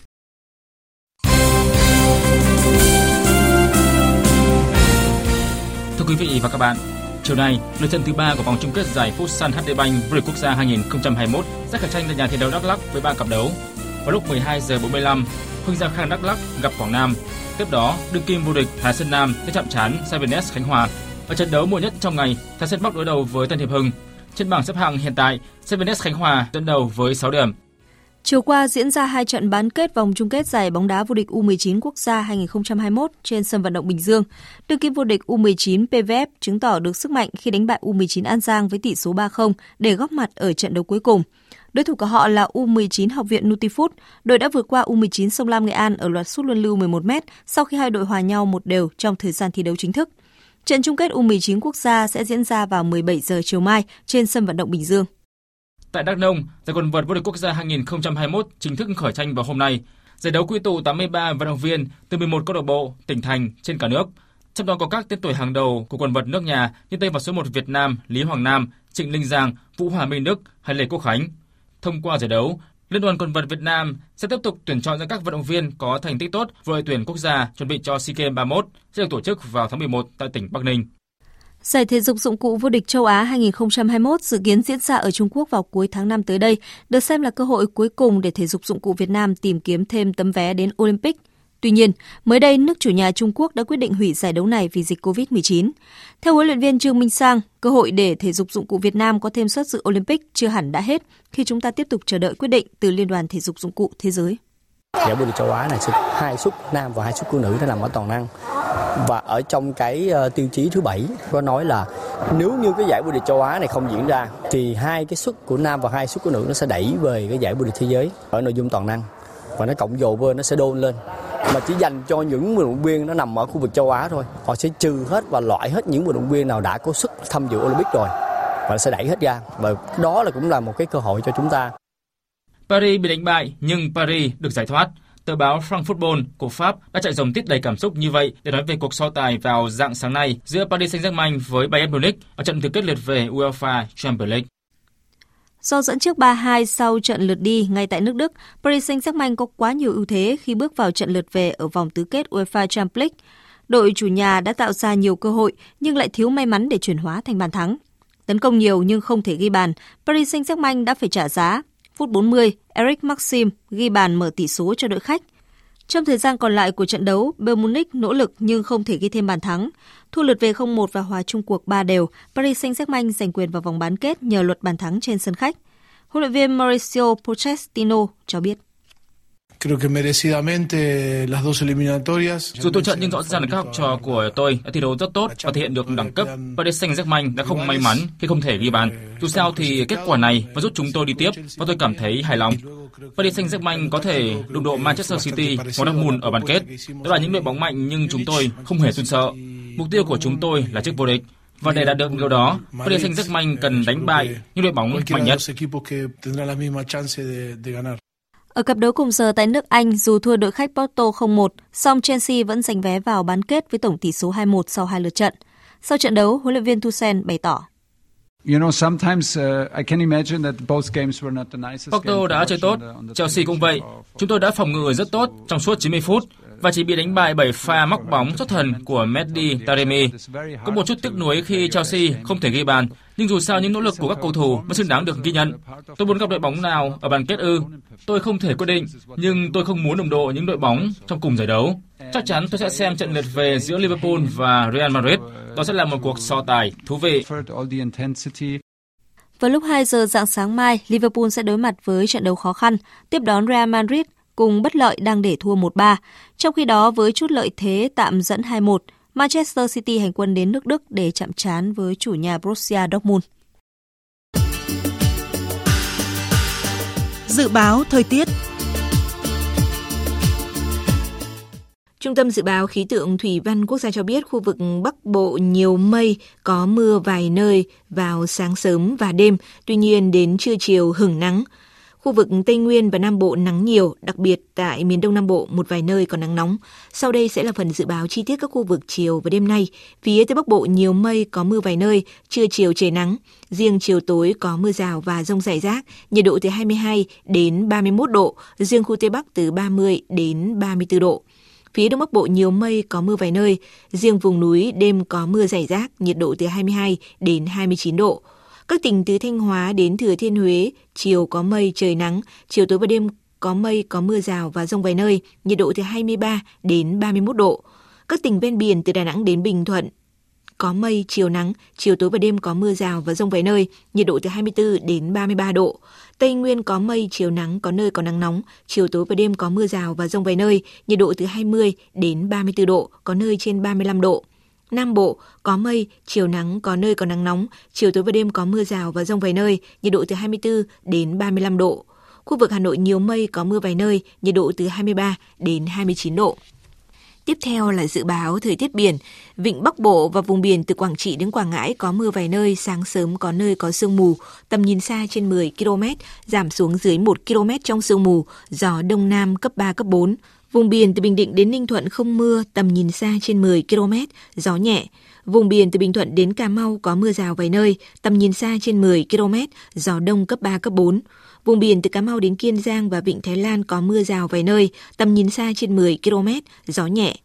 Thưa quý vị và các bạn, chiều nay, lượt trận thứ ba của vòng chung kết giải Futsal HD Bank vô địch quốc gia 2021 sẽ khởi tranh tại nhà thi đấu Đắk Lắk với ba cặp đấu. Vào lúc 12 giờ 45, Hưng Gia Khang Đắk Lắk gặp Quảng Nam. Tiếp đó, đương kim vô địch Thái Sơn Nam sẽ chạm trán Sevenes Khánh Hòa. Ở trận đấu muộn nhất trong ngày, Thái Sơn Bắc đối đầu với Tân Hiệp Hưng. Trên bảng xếp hạng hiện tại, Sevenes Khánh Hòa dẫn đầu với 6 điểm. Chiều qua diễn ra hai trận bán kết vòng chung kết giải bóng đá vô địch U19 quốc gia 2021 trên sân vận động Bình Dương. Đương kim vô địch U19 PVF chứng tỏ được sức mạnh khi đánh bại U19 An Giang với tỷ số 3-0 để góp mặt ở trận đấu cuối cùng. Đối thủ của họ là U19 Học viện Nutifood. Đội đã vượt qua U19 Sông Lam Nghệ An ở loạt sút luân lưu 11m sau khi hai đội hòa nhau một đều trong thời gian thi đấu chính thức. Trận chung kết U19 quốc gia sẽ diễn ra vào 17 giờ chiều mai trên sân vận động Bình Dương. Tại Đắk Nông, giải quần vợt vô địch quốc gia 2021 chính thức khởi tranh vào hôm nay. Giải đấu quy tụ 83 vận động viên từ 11 câu lạc bộ, tỉnh thành trên cả nước. Trong đó có các tên tuổi hàng đầu của quần vợt nước nhà như tên vào số 1 Việt Nam Lý Hoàng Nam, Trịnh Linh Giang, Vũ Hòa Minh Đức hay Lê Quốc Khánh. Thông qua giải đấu, Liên đoàn quần vợt Việt Nam sẽ tiếp tục tuyển chọn ra các vận động viên có thành tích tốt với tuyển quốc gia chuẩn bị cho SEA Games 31 sẽ được tổ chức vào tháng 11 tại tỉnh Bắc Ninh. Giải thể dục dụng cụ vô địch châu Á 2021 dự kiến diễn ra ở Trung Quốc vào cuối tháng 5 tới đây, được xem là cơ hội cuối cùng để thể dục dụng cụ Việt Nam tìm kiếm thêm tấm vé đến Olympic. Tuy nhiên, mới đây nước chủ nhà Trung Quốc đã quyết định hủy giải đấu này vì dịch COVID-19. Theo huấn luyện viên Trương Minh Sang, cơ hội để thể dục dụng cụ Việt Nam có thêm suất dự Olympic chưa hẳn đã hết khi chúng ta tiếp tục chờ đợi quyết định từ Liên đoàn Thể dục dụng cụ Thế giới. Giải vô địch châu Á này sẽ hai suất nam và hai suất của nữ đã làm ở toàn năng và ở trong cái uh, tiêu chí thứ bảy có nói là nếu như cái giải vô địch châu Á này không diễn ra thì hai cái suất của nam và hai suất của nữ nó sẽ đẩy về cái giải vô địch thế giới ở nội dung toàn năng. Và nó cộng dồn với nó sẽ đôn lên. Mà chỉ dành cho những vận động viên nó nằm ở khu vực châu Á thôi. Họ sẽ trừ hết và loại hết những vận động viên nào đã có sức tham dự Olympic rồi. Và sẽ đẩy hết ra. Và đó là cũng là một cái cơ hội cho chúng ta. Paris bị đánh bại nhưng Paris được giải thoát. Tờ báo Frankfurt của Pháp đã chạy dòng tiết đầy cảm xúc như vậy để nói về cuộc so tài vào dạng sáng nay giữa Paris Saint-Germain với Bayern Munich ở trận tứ kết lượt về UEFA Champions League. Do dẫn trước 3-2 sau trận lượt đi ngay tại nước Đức, Paris Saint-Germain có quá nhiều ưu thế khi bước vào trận lượt về ở vòng tứ kết UEFA Champions League. Đội chủ nhà đã tạo ra nhiều cơ hội nhưng lại thiếu may mắn để chuyển hóa thành bàn thắng. Tấn công nhiều nhưng không thể ghi bàn, Paris Saint-Germain đã phải trả giá Phút 40, Eric Maxim ghi bàn mở tỷ số cho đội khách. Trong thời gian còn lại của trận đấu, Bayern Munich nỗ lực nhưng không thể ghi thêm bàn thắng. Thua lượt về 0-1 và hòa chung cuộc 3 đều, Paris Saint-Germain giành quyền vào vòng bán kết nhờ luật bàn thắng trên sân khách. Huấn luyện viên Mauricio Pochettino cho biết. Dù tôi trận nhưng rõ ràng là các học trò của tôi đã thi đấu rất tốt và thể hiện được đẳng cấp. Paris Saint-Germain đã không may mắn khi không thể ghi bàn. Dù sao thì kết quả này vẫn giúp chúng tôi đi tiếp và tôi cảm thấy hài lòng. Paris Saint-Germain có thể đụng độ Manchester City hoặc Dortmund ở bán kết. Đó là những đội bóng mạnh nhưng chúng tôi không hề run sợ. Mục tiêu của chúng tôi là chức vô địch. Và để đạt được điều đó, Paris Saint-Germain cần đánh bại những đội bóng mạnh nhất. Ở cặp đấu cùng giờ tại nước Anh, dù thua đội khách Porto 0-1, song Chelsea vẫn giành vé vào bán kết với tổng tỷ số 2-1 sau hai lượt trận. Sau trận đấu, huấn luyện viên Tuchel bày tỏ. Porto đã chơi tốt, Chelsea cũng vậy. Chúng tôi đã phòng ngự rất tốt trong suốt 90 phút và chỉ bị đánh bại bởi pha móc bóng xuất thần của Mehdi Taremi. Có một chút tiếc nuối khi Chelsea không thể ghi bàn, nhưng dù sao những nỗ lực của các cầu thủ vẫn xứng đáng được ghi nhận. Tôi muốn gặp đội bóng nào ở bàn kết ư? Tôi không thể quyết định, nhưng tôi không muốn đồng độ những đội bóng trong cùng giải đấu. Chắc chắn tôi sẽ xem trận lượt về giữa Liverpool và Real Madrid. Đó sẽ là một cuộc so tài thú vị. Vào lúc 2 giờ dạng sáng mai, Liverpool sẽ đối mặt với trận đấu khó khăn, tiếp đón Real Madrid cùng bất lợi đang để thua 1-3. Trong khi đó, với chút lợi thế tạm dẫn 2-1, Manchester City hành quân đến nước Đức để chạm trán với chủ nhà Borussia Dortmund. Dự báo thời tiết Trung tâm Dự báo Khí tượng Thủy văn Quốc gia cho biết khu vực Bắc Bộ nhiều mây, có mưa vài nơi vào sáng sớm và đêm, tuy nhiên đến trưa chiều hửng nắng. Khu vực Tây Nguyên và Nam Bộ nắng nhiều, đặc biệt tại miền Đông Nam Bộ một vài nơi có nắng nóng. Sau đây sẽ là phần dự báo chi tiết các khu vực chiều và đêm nay. Phía Tây Bắc Bộ nhiều mây, có mưa vài nơi, trưa chiều trời nắng. Riêng chiều tối có mưa rào và rông rải rác, nhiệt độ từ 22 đến 31 độ, riêng khu Tây Bắc từ 30 đến 34 độ. Phía Đông Bắc Bộ nhiều mây, có mưa vài nơi. Riêng vùng núi đêm có mưa rải rác, nhiệt độ từ 22 đến 29 độ. Các tỉnh từ Thanh Hóa đến Thừa Thiên Huế, chiều có mây, trời nắng, chiều tối và đêm có mây, có mưa rào và rông vài nơi, nhiệt độ từ 23 đến 31 độ. Các tỉnh ven biển từ Đà Nẵng đến Bình Thuận, có mây, chiều nắng, chiều tối và đêm có mưa rào và rông vài nơi, nhiệt độ từ 24 đến 33 độ. Tây Nguyên có mây, chiều nắng, có nơi có nắng nóng, chiều tối và đêm có mưa rào và rông vài nơi, nhiệt độ từ 20 đến 34 độ, có nơi trên 35 độ. Nam Bộ có mây, chiều nắng, có nơi có nắng nóng, chiều tối và đêm có mưa rào và rông vài nơi, nhiệt độ từ 24 đến 35 độ. Khu vực Hà Nội nhiều mây, có mưa vài nơi, nhiệt độ từ 23 đến 29 độ. Tiếp theo là dự báo thời tiết biển. Vịnh Bắc Bộ và vùng biển từ Quảng Trị đến Quảng Ngãi có mưa vài nơi, sáng sớm có nơi có sương mù, tầm nhìn xa trên 10 km, giảm xuống dưới 1 km trong sương mù, gió Đông Nam cấp 3, cấp 4. Vùng biển từ Bình Định đến Ninh Thuận không mưa, tầm nhìn xa trên 10 km, gió nhẹ. Vùng biển từ Bình Thuận đến Cà Mau có mưa rào vài nơi, tầm nhìn xa trên 10 km, gió đông cấp 3, cấp 4. Vùng biển từ Cà Mau đến Kiên Giang và Vịnh Thái Lan có mưa rào vài nơi, tầm nhìn xa trên 10 km, gió nhẹ.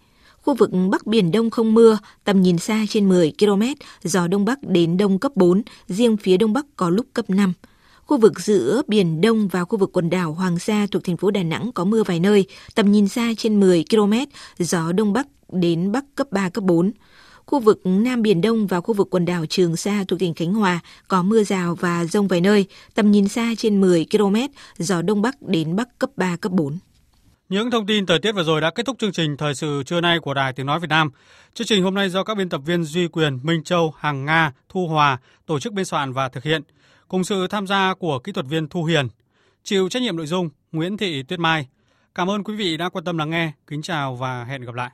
Khu vực Bắc Biển Đông không mưa, tầm nhìn xa trên 10 km, gió Đông Bắc đến Đông cấp 4, riêng phía Đông Bắc có lúc cấp 5. Khu vực giữa Biển Đông và khu vực quần đảo Hoàng Sa thuộc thành phố Đà Nẵng có mưa vài nơi, tầm nhìn xa trên 10 km, gió Đông Bắc đến Bắc cấp 3, cấp 4. Khu vực Nam Biển Đông và khu vực quần đảo Trường Sa thuộc tỉnh Khánh Hòa có mưa rào và rông vài nơi, tầm nhìn xa trên 10 km, gió Đông Bắc đến Bắc cấp 3, cấp 4. Những thông tin thời tiết vừa rồi đã kết thúc chương trình Thời sự trưa nay của Đài Tiếng Nói Việt Nam. Chương trình hôm nay do các biên tập viên Duy Quyền, Minh Châu, Hằng Nga, Thu Hòa tổ chức biên soạn và thực hiện, cùng sự tham gia của kỹ thuật viên Thu Hiền. Chịu trách nhiệm nội dung Nguyễn Thị Tuyết Mai. Cảm ơn quý vị đã quan tâm lắng nghe. Kính chào và hẹn gặp lại.